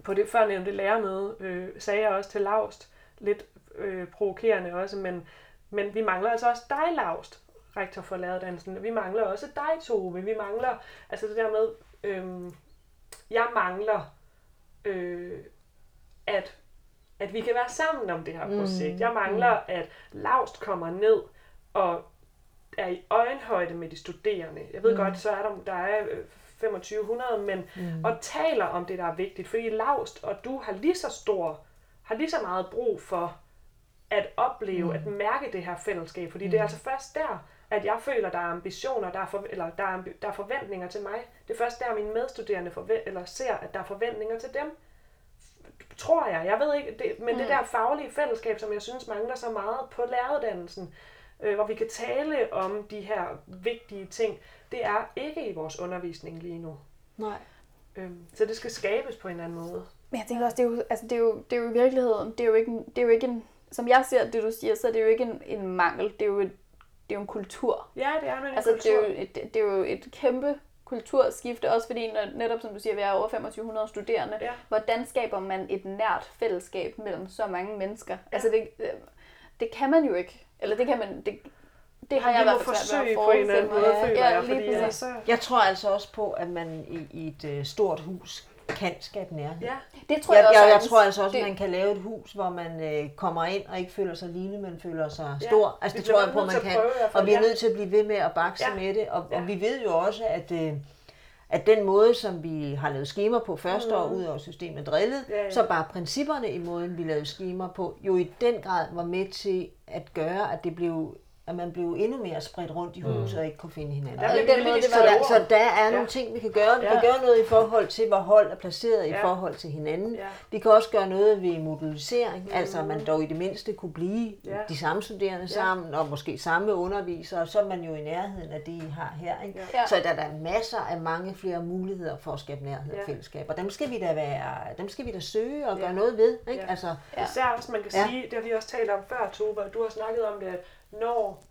på det førnævnte lærermøde øh, sagde jeg også til Laust, lidt øh, provokerende også, men, men vi mangler altså også dig, Laust, rektor for læreruddannelsen. Vi mangler også dig, Tove. Vi mangler, altså det der med, øh, jeg mangler, øh, at, at vi kan være sammen om det her projekt. Jeg mangler, at Laust kommer ned og er i øjenhøjde med de studerende. Jeg ved mm. godt, så er der, der er øh, 2500, men mm. og taler om det, der er vigtigt. Fordi Laust og du har lige så stor, har lige så meget brug for at opleve, mm. at mærke det her fællesskab. Fordi mm. det er altså først der, at jeg føler, der er ambitioner, der er, for, eller der er, der er forventninger til mig. Det er først der, mine medstuderende forve- eller ser, at der er forventninger til dem. Tror jeg. Jeg ved ikke, det, men mm. det der faglige fællesskab, som jeg synes mangler så meget på læreruddannelsen, øh, hvor vi kan tale om de her vigtige ting, det er ikke i vores undervisning lige nu. Nej. Øhm, så det skal skabes på en eller anden måde. Men jeg tænker også, det er jo, altså, det er jo, det er jo i virkeligheden, det er jo ikke, en- det er jo ikke en, som jeg ser det, du siger, så er det jo ikke en, en mangel, det er jo, et, det er jo en kultur. Ja, det er en Altså, kultur. det er, jo et, det er jo et kæmpe kulturskifte, også fordi, når, netop som du siger, vi er over 2500 studerende. Ja. Hvordan skaber man et nært fællesskab mellem så mange mennesker? Ja. Altså, det, øh, det kan man jo ikke. Eller det kan man, det, det har jeg at forsøge på en eller anden måde, mig. føler ja, jeg, fordi så... Jeg tror altså også på, at man i, i et øh, stort hus kan skabe nærhed. Ja, Det tror Jeg, jeg, også jeg, jeg tror altså også, at det, man kan lave et hus, hvor man øh, kommer ind og ikke føler sig lille, men føler sig Ja, stor. Altså vi det tror jeg på, man kan. prøve Og vi er nødt til at blive ved med at bakse Ja. med det. Og, Ja. og vi ved jo også, at, øh, at den måde, som vi har lavet skema på første år, ud over systemet drillet, Mm. Ja, ja. så bare principperne i måden, vi lavede skema på, jo i den grad var med til at gøre, at det blev at man blev endnu mere spredt rundt i huset og ikke kunne finde hinanden. Der bliver den måde, det Så var- der, så der er nogle Ja. ting, vi kan gøre. Vi Ja. kan gøre noget i forhold til, hvor hold er placeret i Ja. forhold til hinanden. Ja. Vi kan også gøre noget ved modulisering, mm. altså at man dog i det mindste kunne blive Ja. de samme studerende sammen, og måske samme undervisere, og så er man jo i nærheden af det, I har her. Ikke? Ja. Så der er der masser af mange flere muligheder for at skabe nærhed og Ja. fællesskab, og dem skal vi da, være, dem skal vi da søge og Ja. gøre noget ved. Ikke? Ja. Altså, Ja. Især også, man kan Ja. sige, det har vi også talt om før, Tove, og du har snakket om det, at når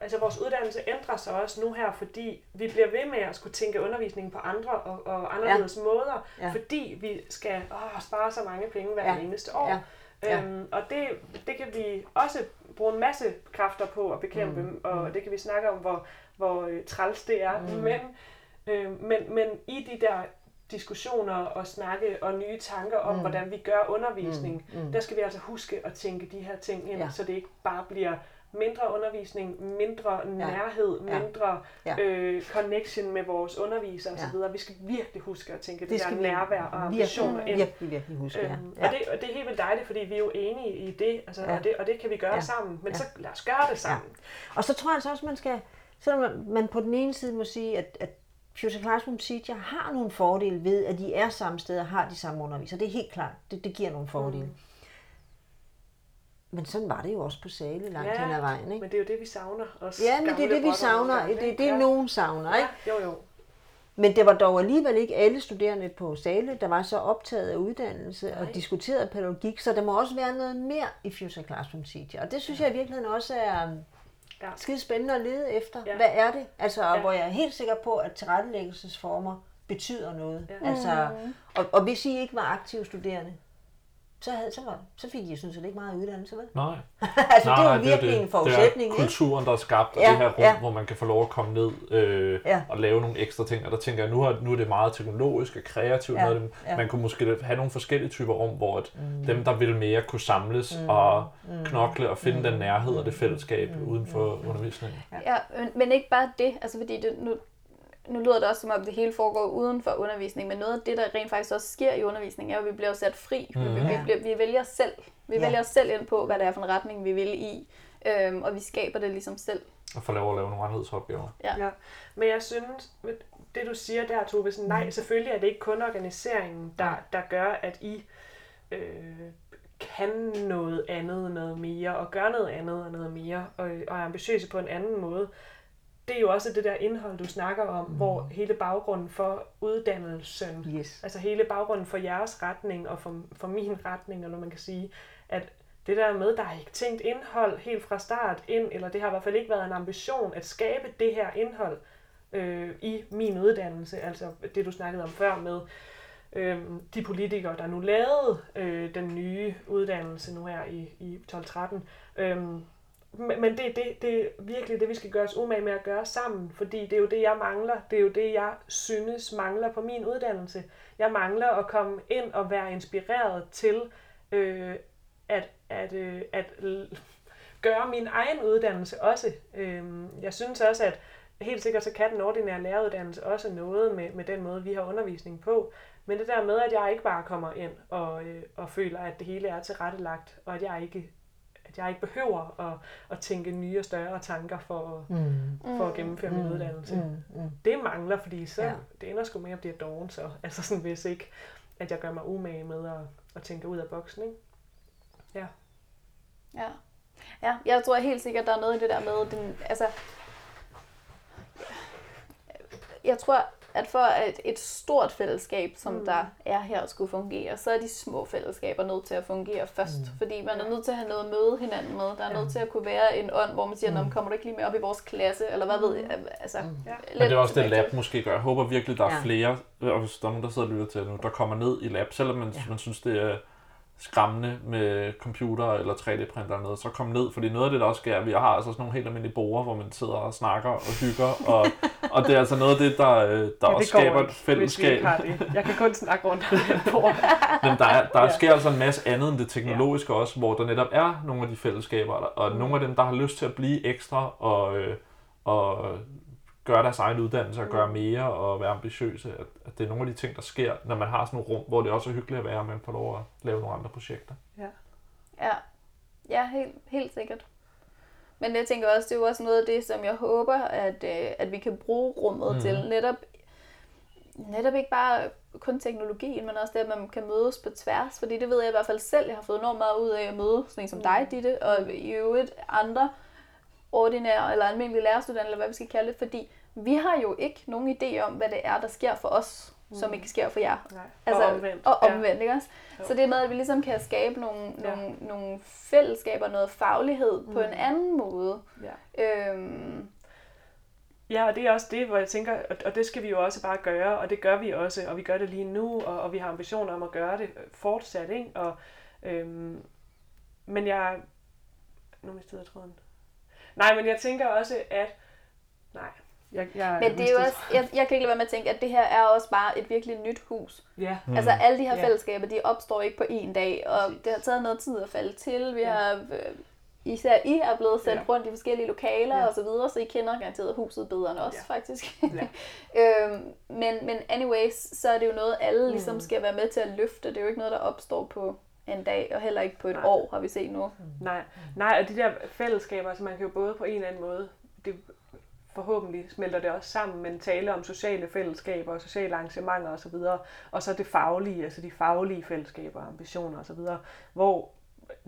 altså vores uddannelse ændrer sig også nu her, fordi vi bliver ved med at skulle tænke undervisningen på andre og, og anderledes ja. måder, Ja. fordi vi skal åh, spare så mange penge hver Ja. eneste år. Ja. Ja. Øhm, og det, det kan vi også bruge en masse kræfter på at bekæmpe, mm. og det kan vi snakke om, hvor, hvor øh, træls det er. Mm. Men, øh, men, men i de der diskussioner og snakke og nye tanker om, mm. hvordan vi gør undervisning, mm. Mm. der skal vi altså huske at tænke de her ting ind, ja. så det ikke bare bliver mindre undervisning, mindre nærhed, Ja. mindre Ja. Øh, connection med vores undervisere Ja. osv. Vi skal virkelig huske at tænke det, det der nærvær og ambitioner virkelig, ind. virkelig, virkelig huske. Ja. Øhm, Ja. og, det, og det er helt vildt dejligt, fordi vi er jo enige i det, altså, Ja. ja. og, det og det kan vi gøre Ja. ja. sammen. Men Ja. ja. så lad os gøre det sammen. Og så tror jeg altså også, man skal, selvom man- på den ene side må sige, at, at Future Classroom Teacher har nogle fordele ved, at de er samme steder og har de samme undervisere. Det er helt klart. Det, det giver nogle fordele. Mm. Men sådan var det jo også på Sale langt Ja, hen ad vejen. Ikke? Men det er jo det, vi savner. Os Ja, men det er det, vi savner. gange, Det er det, ja. nogen savner. Ikke? Ja, jo, jo. Men det var dog alligevel ikke alle studerende på Sale, der var så optaget af uddannelse og Nej. diskuterede pædagogik, så der må også være noget mere i Future Classroom Teacher. Og det synes jeg i virkeligheden også er Ja. skide spændende at lede efter. Ja. Hvad er det? Altså, og Ja. hvor jeg er helt sikker på, at tilrettelæggelsesformer betyder noget. Ja. Altså, og, og hvis I ikke var aktive studerende, så, havde, så, var, så fik de sådan set ikke meget uddannelse, vel? Nej. altså, nej, det er nej, jo virkelig det. en forudsætning, Det er ikke? kulturen, der er skabt, og Ja, det her rum, ja. hvor man kan få lov at komme ned øh, Ja. og lave nogle ekstra ting. Og der tænker jeg, nu, har, nu er det meget teknologisk og kreativt. Ja, Noget ja. Man kunne måske have nogle forskellige typer rum, hvor at dem, der vil mere, kunne samles og knokle og finde den nærhed og det fællesskab uden for undervisningen. Ja, men, men ikke bare det, altså fordi det, nu, nu lyder det også som om det hele foregår uden for undervisning, men noget af det, der rent faktisk også sker i undervisningen, er, at vi bliver sat fri. Mm. Vi, vi, bliver, vi vælger selv. Vi Ja. vælger selv ind på, hvad det er for en retning, vi vil i, øhm, og vi skaber det ligesom selv. Og få lov at lave nogle anderledes opgaver. Ja. Ja, men jeg synes, med det du siger der, Tove, sådan, nej, selvfølgelig er det ikke kun organiseringen, der, der gør, at I øh, kan noget andet, noget mere, og gør noget andet og noget mere, og, og er ambitiøse på en anden måde. Det er jo også det der indhold, du snakker om, mm. hvor hele baggrunden for uddannelsen, Yes. altså hele baggrunden for jeres retning og for, for min retning, eller man kan sige, at det der med, der er ikke tænkt indhold helt fra start ind, eller det har i hvert fald ikke været en ambition at skabe det her indhold øh, i min uddannelse, altså det du snakkede om før med øh, de politikere, der nu lavede øh, den nye uddannelse nu her i, i 12-13. Øh, men men det, det, det er virkelig det, vi skal gøre os umage med at gøre sammen, fordi det er jo det, jeg mangler. Det er jo det, jeg synes mangler på min uddannelse. Jeg mangler at komme ind og være inspireret til øh, at, at, øh, at gøre min egen uddannelse også. Øh, jeg synes også, at helt sikkert så kan den ordinære læreruddannelse også noget med, med den måde, vi har undervisning på. Men det der med, at jeg ikke bare kommer ind og, øh, og føler, at det hele er tilrettelagt, og at jeg ikke at jeg ikke behøver at, at tænke nye og større tanker for, Mm. for at gennemføre min uddannelse. Mm. Mm. Det mangler, fordi så Ja. ja. det ender sgu med at blive doven så. Altså sådan, hvis ikke, at jeg gør mig umage med at, at tænke ud af boksen, ikke? Ja. ja, jeg tror helt sikkert, der er noget i det der med, den, altså, jeg tror, at for at et stort fællesskab, som mm. der er her, skulle fungere, så er de små fællesskaber nødt til at fungere først. Mm. Fordi man er nødt til at have noget at møde hinanden med. Der er nødt til at kunne være en ånd, hvor man siger, mm. kommer du ikke lige med op i vores klasse? Eller hvad ved jeg? Altså, Ja. Men det er også det, lab måske gør. Jeg håber virkelig, der er Ja. flere, og hvis der er nogen, der sidder og lytter til nu, der kommer ned i lab, selvom man, Ja. man synes, det er skræmmende med computer eller 3D-printer eller noget, så kom ned, fordi noget af det, der også sker, er, vi har altså sådan nogle helt almindelige borer, hvor man sidder og snakker og hygger, og, og det er altså noget af det, der, øh, der Ja, også skaber et fællesskab. det. Jeg kan kun snakke rundt om det bord. Men der, er, der Ja. sker altså en masse andet end det teknologiske også, hvor der netop er nogle af de fællesskaber, og Mm. nogle af dem, der har lyst til at blive ekstra og, øh, og gøre deres egen uddannelse og Mm. gøre mere og være ambitiøse. At, at det er nogle af de ting, der sker, når man har sådan nogle rum, hvor det også er hyggeligt at være, og man får lov at lave nogle andre projekter. Ja, ja helt, helt sikkert. Men jeg tænker også, det er jo også noget af det, som jeg håber, at, øh, at vi kan bruge rummet mm. til. Netop, netop ikke bare kun teknologien, men også det, at man kan mødes på tværs. Fordi det ved jeg i hvert fald selv, jeg har fået enormt meget ud af at møde sådan en som dig, Ditte, og i øvrigt andre ordinære eller almindelige lærerstuderende, eller hvad vi skal kalde det, fordi vi har jo ikke nogen idé om, hvad det er, der sker for os, mm. som ikke sker for jer. Nej. Altså, og omvendt. Og omvendt, ikke også? Jo. Så det er med, at vi ligesom kan skabe nogle, Ja. nogle, nogle fællesskaber, noget faglighed mm. på en anden måde. Ja. Øhm, Ja, og det er også det, hvor jeg tænker, og, og det skal vi jo også bare gøre, og det gør vi også, og vi gør det lige nu, og, og vi har ambitioner om at gøre det øh, fortsat, ikke? Og, øhm, men jeg... Nu mistede jeg tråden. Nej, men jeg tænker også, at... Nej, jeg, jeg men det er jo også, jeg, jeg kan ikke lade være med at tænke, at det her er også bare et virkelig nyt hus. Ja, Mm. Altså alle de her Ja. fællesskaber, de opstår ikke på én dag, og Præcis. det har taget noget tid at falde til. Vi Ja. har, øh, især I er blevet sendt Ja. rundt i forskellige lokaler Ja. og så videre, så I kender garanteret huset bedre end os, Ja. faktisk. Ja. øhm, men, men anyways, så er det jo noget, alle ligesom Mm. skal være med til at løfte. Det er jo ikke noget, der opstår på en dag, og heller ikke på et Nej. år, har vi set nu. Nej, nej, og de der fællesskaber, altså man kan jo både på en eller anden måde, det, forhåbentlig smelter det også sammen, men tale om sociale fællesskaber og sociale arrangementer osv., og så det faglige, altså de faglige fællesskaber, ambitioner osv., hvor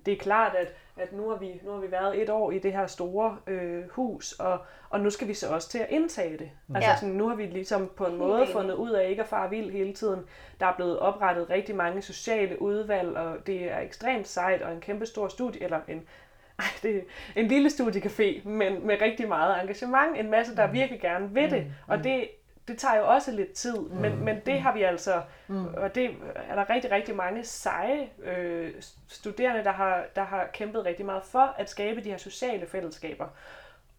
det er klart, at, at nu, har vi, nu har vi været et år i det her store øh, hus, og, og nu skal vi så også til at indtage det. Altså Ja. sådan, nu har vi ligesom på en måde enig. fundet ud af ikke at fare vild hele tiden. Der er blevet oprettet rigtig mange sociale udvalg, og det er ekstremt sejt, og en kæmpe stor studie, eller en, ej, det er en lille studiecafé, men med rigtig meget engagement. En masse, der virkelig gerne vil det. Og det, det tager jo også lidt tid, mm. men, men det har vi altså, mm. og det er der rigtig, rigtig mange seje øh, studerende, der har, der har kæmpet rigtig meget for, at skabe de her sociale fællesskaber.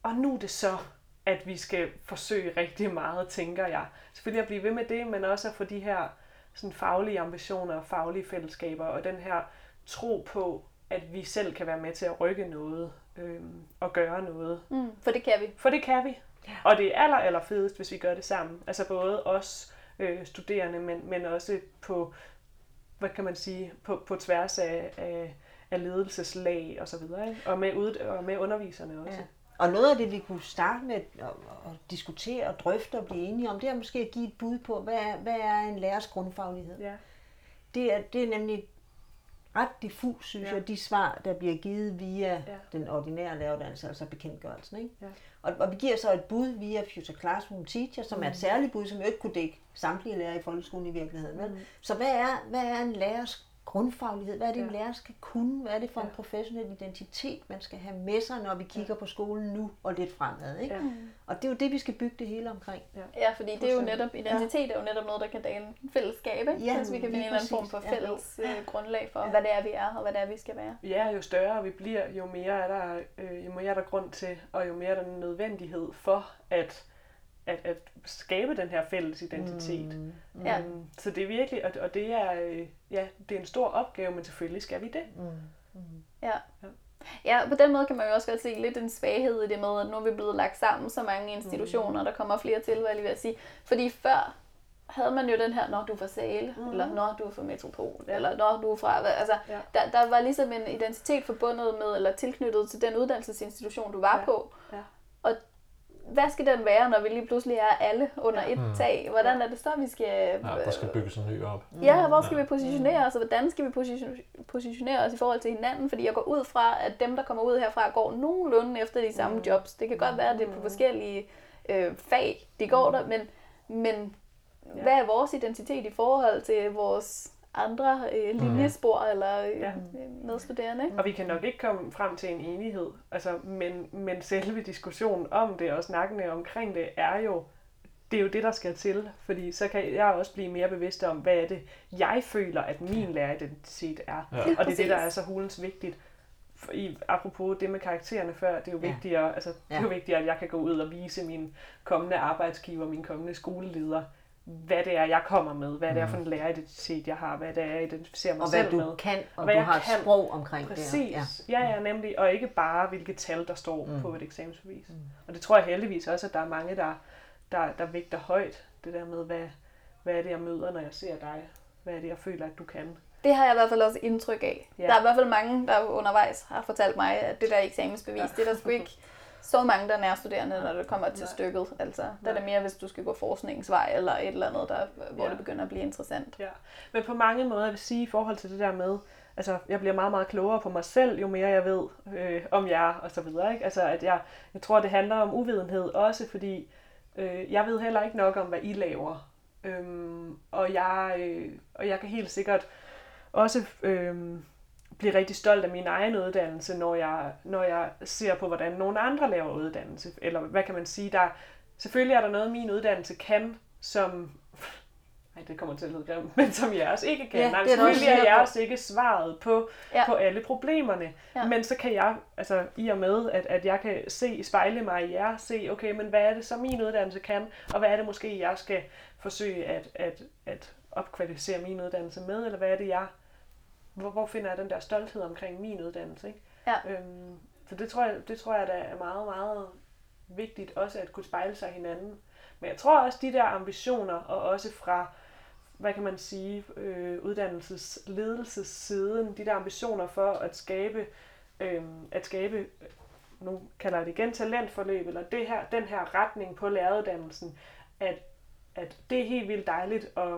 Og nu er det så, at vi skal forsøge rigtig meget, tænker jeg. Selvfølgelig at blive ved med det, men også at få de her sådan faglige ambitioner og faglige fællesskaber, og den her tro på, at vi selv kan være med til at rykke noget øh, og gøre noget. Mm, for det kan vi. For det kan vi. Og det er aller, aller fedest, hvis vi gør det sammen. Altså både os øh, studerende, men, men også på, hvad kan man sige, på, på tværs af, af, af ledelseslag og så videre. Ikke? Og, med ud, og med underviserne også. Ja. Og noget af det, vi kunne starte med at, at diskutere og drøfte og blive enige om, det er måske at give et bud på, hvad er, hvad er en lærers grundfaglighed? Ja. Det, er, det er nemlig ret diffus, synes ja. jeg, de svar, der bliver givet via ja. den ordinære læreruddannelse, altså bekendtgørelsen. Ikke? Ja. Og, og vi giver så et bud via Future Classroom Teacher, som mm. er et mm. særligt bud, som jo ikke kunne dække samtlige lærere i folkeskolen i virkeligheden. Mm. Så hvad er, hvad er en lærers grundfaglighed? Hvad er det, en lærer skal kunne? Hvad er det for ja. en professionel identitet, man skal have med sig, når vi kigger ja. på skolen nu og lidt fremad? Ikke? Ja. Og det er jo det, vi skal bygge det hele omkring. Ja, ja fordi det er jo netop, identitet ja. er jo netop noget, der kan danne fællesskab. Ikke? Ja, så vi kan finde en eller anden form for fælles ja. Øh, grundlag for, ja. hvad det er, vi er, og hvad det er, vi skal være. Ja, jo større vi bliver, jo mere er der, øh, jo mere er der grund til, og jo mere er der nødvendighed for, at at, at skabe den her fælles identitet. Mm. Mm. Ja. Så det er virkelig, og, og det er, øh, ja, det er en stor opgave, men selvfølgelig skal vi det. Mm. Mm. Ja. ja. Ja, på den måde kan man jo også godt se lidt en svaghed i det med, at nu er vi blevet lagt sammen så mange institutioner, mm. der kommer flere til, hvad jeg vil sige. Fordi før havde man jo den her, når du er fra Sale, mm. eller når du er fra Metropol, ja. eller når du er fra... Altså, ja. der, der var ligesom en identitet forbundet med, eller tilknyttet til den uddannelsesinstitution, du var ja. på. Ja. Hvad skal den være, når vi lige pludselig er alle under et mm. tag? Hvordan er det så, vi skal... Ja, der skal bygges en ny op. Ja, hvor skal ja. vi positionere os, og hvordan skal vi positionere os i forhold til hinanden? Fordi jeg går ud fra, at dem, der kommer ud herfra, går nogenlunde efter de samme mm. jobs. Det kan godt være, at det er på forskellige øh, fag, de går der, men, men hvad er vores identitet i forhold til vores andre øh, mm. linjespor mm. eller øh, ja. medstuderende. Ikke? Og vi kan nok ikke komme frem til en enighed, altså, men, men selve diskussionen om det og snakkene omkring det er jo det er jo det, der skal til, fordi så kan jeg også blive mere bevidst om, hvad er det, jeg føler, at min læreridentitet er. Ja. Og det er det, der er så hulens vigtigt. For i, apropos det med karaktererne før, det er jo ja. vigtigere, altså, det er jo vigtigere, at jeg kan gå ud og vise min kommende arbejdsgiver, min kommende skoleleder, hvad det er, jeg kommer med, hvad det er for en læreridentitet, jeg har, hvad det er, jeg identificerer mig og selv med. Og hvad du kan, og, og hvad du har kan. sprog omkring Præcis. det. Præcis. Ja. ja, ja, nemlig. Og ikke bare, hvilke tal, der står mm. på et eksamensbevis. Mm. Og det tror jeg heldigvis også, at der er mange, der, der, der vægter højt, det der med, hvad, hvad er det, jeg møder, når jeg ser dig? Hvad er det, jeg føler, at du kan? Det har jeg i hvert fald også indtryk af. Ja. Der er i hvert fald mange, der undervejs har fortalt mig, at det der eksamensbevis, ja. det er der sgu ikke så mange, der er nærstuderende, når det kommer til Nej. stykket. Altså, der er det mere, hvis du skal gå forskningsvej eller et eller andet, der, hvor ja. det begynder at blive interessant. Ja. Men på mange måder, jeg vil sige, i forhold til det der med, altså, jeg bliver meget, meget klogere på mig selv, jo mere jeg ved øh, om jer, og så videre. Ikke? Altså, at jeg, jeg tror, det handler om uvidenhed også, fordi øh, jeg ved heller ikke nok om, hvad I laver. Øhm, og, jeg, øh, og jeg kan helt sikkert også... Øh, blive rigtig stolt af min egen uddannelse, når jeg, når jeg ser på, hvordan nogle andre laver uddannelse. Eller hvad kan man sige, der selvfølgelig er der noget, min uddannelse kan, som Nej, det kommer til at lyde grimt, men som jeres ikke kan. Ja, Nej, selvfølgelig er jeres ikke svaret på, ja. på alle problemerne. Ja. Men så kan jeg, altså i og med, at, at jeg kan se, spejle mig i jer, se, okay, men hvad er det så min uddannelse kan, og hvad er det måske, jeg skal forsøge at, at, at opkvalificere min uddannelse med, eller hvad er det, jeg hvor, hvor finder jeg den der stolthed omkring min uddannelse? Ikke? Ja. Øhm, så det tror, jeg, det tror jeg, der er meget, meget vigtigt også at kunne spejle sig hinanden. Men jeg tror også, de der ambitioner, og også fra, hvad kan man sige, øh, uddannelsesledelsessiden, de der ambitioner for at skabe, øh, at skabe, nu kalder jeg det igen talentforløb, eller det her, den her retning på læreruddannelsen, at, at det er helt vildt dejligt at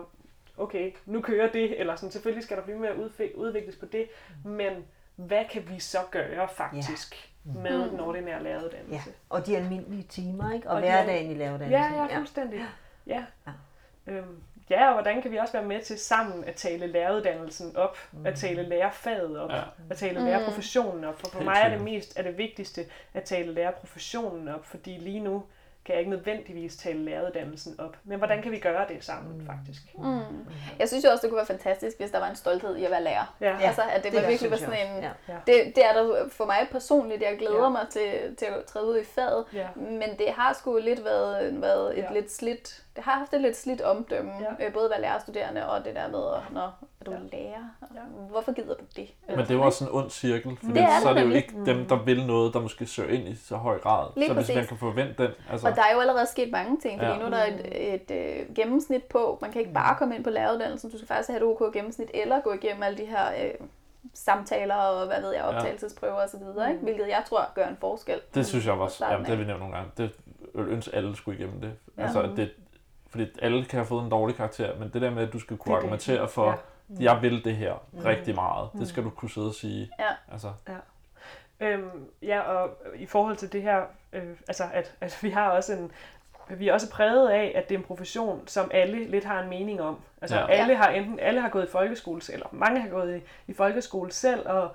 okay, nu kører det, eller sådan, selvfølgelig skal der blive med at udvikles på det, men hvad kan vi så gøre faktisk ja. med mm. den ordinære læreruddannelse? Ja. Og de almindelige timer, ikke? Og, og hverdagen i læreruddannelsen. Ja, ja, fuldstændig. Ja. ja. Øhm, ja, og hvordan kan vi også være med til sammen at tale læreruddannelsen op, mm. at tale lærerfaget op, ja. at tale mm. lærerprofessionen op. For for mig er det mest er det vigtigste at tale lærerprofessionen op, fordi lige nu kan jeg ikke nødvendigvis tale læreruddannelsen op. Men hvordan kan vi gøre det sammen, faktisk? Mm. Jeg synes jo også, det kunne være fantastisk, hvis der var en stolthed i at være lærer. Ja. Altså, at det, det var virkelig var sådan en... Ja. Det, det er der for mig personligt. Jeg glæder Ja. mig til, til at træde ud i faget. Ja. Men det har sgu lidt været, været et ja. lidt slidt... Det har haft et lidt slidt omdømme. Ja. Ja. Øh, både at være lærerstuderende og det der med, at når er du Ja. ja. lærer? Ja. Hvorfor gider du det? Men det er jo også en ond cirkel, fordi Det er så er det jo ikke dem, der vil noget, der måske søger ind i så høj grad. Lige så hvis man kan forvente den, altså... Og der er jo allerede sket mange ting, fordi Ja. ja. nu er der et, et, øh, gennemsnit på. Man kan ikke bare komme ind på læreruddannelsen. Du skal faktisk have et OK gennemsnit, eller gå igennem alle de her øh, samtaler og hvad ved jeg, optagelsesprøver osv., ikke? hvilket jeg tror gør en forskel. Det synes jeg også, jamen, det har vi nævnt nogle gange. Det jeg ønsker alle skulle igennem det. Ja. Altså, at det. Fordi alle kan have fået en dårlig karakter, men det der med, at du skal kunne Det er argumentere for, Ja. jeg vil det her rigtig meget, det skal du kunne sidde og sige. Ja. Altså, Øhm, ja, og i forhold til det her, øh, altså at, at vi har også en, vi er også præget af, at det er en profession, som alle lidt har en mening om. Altså Ja. ja. alle har enten alle har gået i folkeskole, eller mange har gået i, i folkeskole selv, og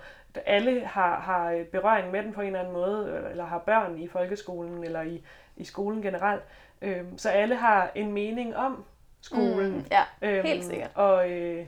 alle har, har berøring med den på en eller anden måde, eller har børn i folkeskolen, eller i, i skolen generelt. Øhm, så alle har en mening om skolen. Mm, ja, Øhm, helt sikkert. Og, øh,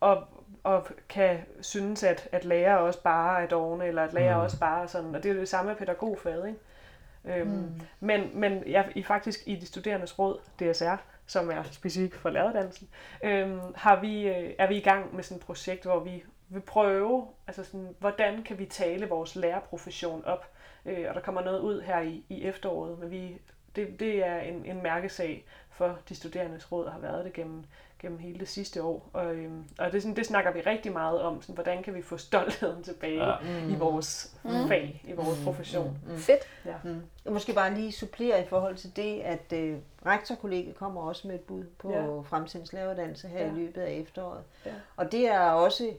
og, og kan synes, at, at lærer også bare er dogne, eller at lærer Mm. også bare er sådan. Og det er jo det samme med pædagogfaget, ikke? Øhm, mm. Men, men jeg, i faktisk i de studerendes råd, DSR, som er specifikt for læreruddannelsen, øhm, har vi, øh, er vi i gang med sådan et projekt, hvor vi vil prøve, altså sådan, hvordan kan vi tale vores lærerprofession op? Øh, og der kommer noget ud her i, i efteråret, men vi, det, det er en, en mærkesag for de studerendes råd, og har været det gennem, gennem hele det sidste år. Og, øhm, og det, sådan, det snakker vi rigtig meget om, sådan, hvordan kan vi få stoltheden tilbage Ja. ja. i vores mm. fag, i vores profession. Mm. Fedt. Ja. Mm. Jeg måske bare lige supplere i forhold til det, at øh, rektorkollegiet kommer også med et bud på Ja. fremtidens læreruddannelse her Ja. i løbet af efteråret. Ja. Og det er også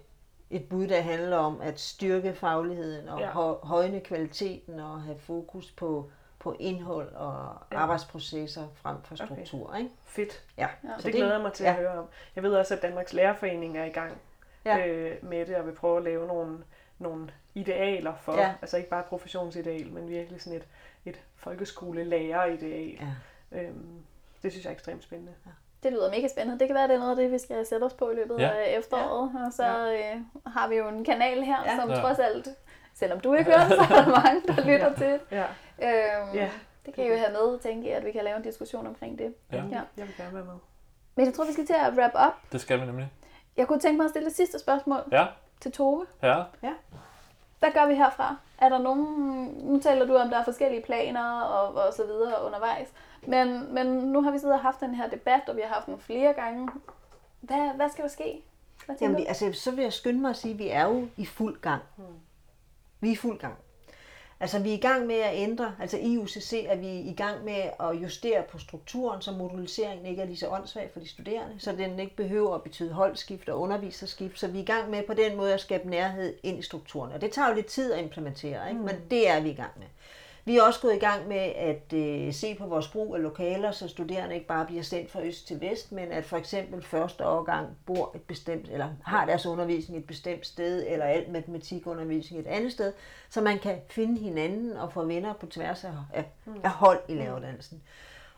et bud, der handler om at styrke fagligheden og ja. højne kvaliteten og have fokus på, på indhold og Ja. ja. arbejdsprocesser frem for Okay. struktur. Ikke? Fedt. Ja. Ja. Så det glæder jeg mig til ja. at ja. høre om. Jeg ved også, at Danmarks Lærerforening er i gang Ja. øh, med det, og vil prøve at lave nogle, nogle idealer for, Ja. altså ikke bare professionsideal, men virkelig sådan et, et folkeskolelærerideal. Ja. Øhm, det synes jeg er ekstremt spændende. Det lyder mega spændende. Det kan være, det er noget af det, vi skal sætte os på i løbet Ja. af efteråret. Og så øh, har vi jo en kanal her, Ja. som Ja. trods alt, selvom du ikke hører det, så er der mange, der lytter Ja. til. Ja, Øhm, Ja. Det kan I jo have med, tænke jeg, at vi kan lave en diskussion omkring det. Ja. Ja. jeg vil gerne være med. Men jeg tror, vi skal til at wrap up. det skal vi nemlig. Jeg kunne tænke mig at stille det sidste spørgsmål Ja, til Tove. ja. Hvad gør vi herfra? Er der nogen... Nu taler du om, der er forskellige planer og, og så videre undervejs. Men, men nu har vi siddet og haft den her debat, og vi har haft den flere gange. Hvad, hvad skal der ske? Hvad Jamen, vi, altså, så vil jeg skynde mig at sige, at vi er jo i fuld gang. Vi er i fuld gang. Altså, vi er i gang med at ændre, altså i UCC er vi i gang med at justere på strukturen, så moduliseringen ikke er lige så åndssvag for de studerende, så den ikke behøver at betyde holdskift og underviserskift. Så vi er i gang med på den måde at skabe nærhed ind i strukturen. Og det tager jo lidt tid at implementere, ikke? men det er vi i gang med. Vi er også gået i gang med at øh, se på vores brug af lokaler, så studerende ikke bare bliver sendt fra øst til vest, men at for eksempel første årgang bor et bestemt, eller har deres undervisning et bestemt sted, eller alt matematikundervisning et andet sted, så man kan finde hinanden og få venner på tværs af, af, af hold i læreruddannelsen.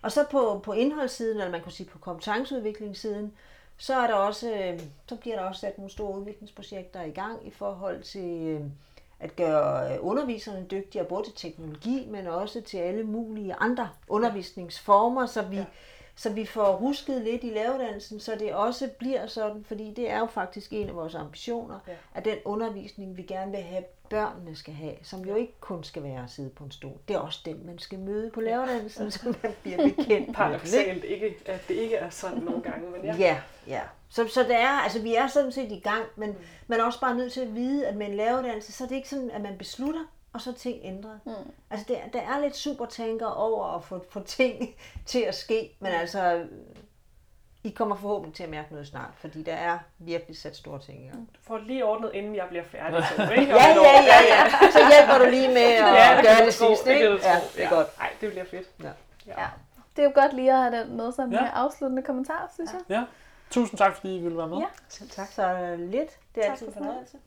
Og så på, på indholdssiden, eller man kan sige på kompetenceudviklingssiden, så, er der også, øh, så bliver der også sat nogle store udviklingsprojekter i gang i forhold til øh, at gøre øh, underviserne dygtigere, både til teknologi, men også til alle mulige andre undervisningsformer, så vi, ja så vi får rusket lidt i læreruddannelsen, så det også bliver sådan, fordi det er jo faktisk en af vores ambitioner, Ja. ja. at den undervisning, vi gerne vil have, børnene skal have, som jo ikke kun skal være at sidde på en stol. Det er også den, man skal møde på læreruddannelsen, så man bliver bekendt. Paradoxalt ikke, at det ikke er sådan nogle gange, men ja. Ja, ja. Så, så det er, altså vi er sådan set i gang, men Mm. man er også bare nødt til at vide, at med en læreruddannelse, så er det ikke sådan, at man beslutter, og så er ting ændret. Mm. Altså det, der er lidt supertanker over at få, få ting til at ske, men altså, I kommer forhåbentlig til at mærke noget snart, fordi der er virkelig sat store ting i gang. Du får lige ordnet, inden jeg bliver færdig. Så, ikke? Ja, ja, ja, ja. Så hjælper du lige med at Ja, det gøre det tro, sidste, det ikke? Ja, det er godt. Nej, det bliver fedt. Ja. Ja. Det er jo godt lige at have den med som Ja. ja. afsluttende kommentar, synes jeg. Ja. Tusind tak, fordi I ville være med. Ja. Selv tak. Så lidt, det er Tak altid en for fornøjelse.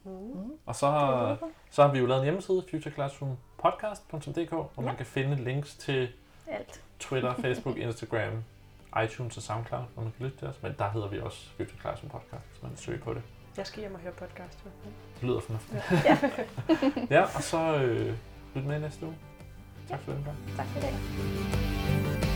Og så har, så har vi jo lavet en hjemmeside, futureclassroompodcast.dk, hvor man kan finde links til alt. Twitter, Facebook, Instagram, iTunes og SoundCloud, hvor man kan lytte til os. Men der hedder vi også Future Classroom Podcast, hvis man søger på det. Jeg skal hjem og høre podcast. Det lyder fornuftigt. Ja. ja, og så øh, lyt med næste uge. Tak for den gang. Tak for i dag.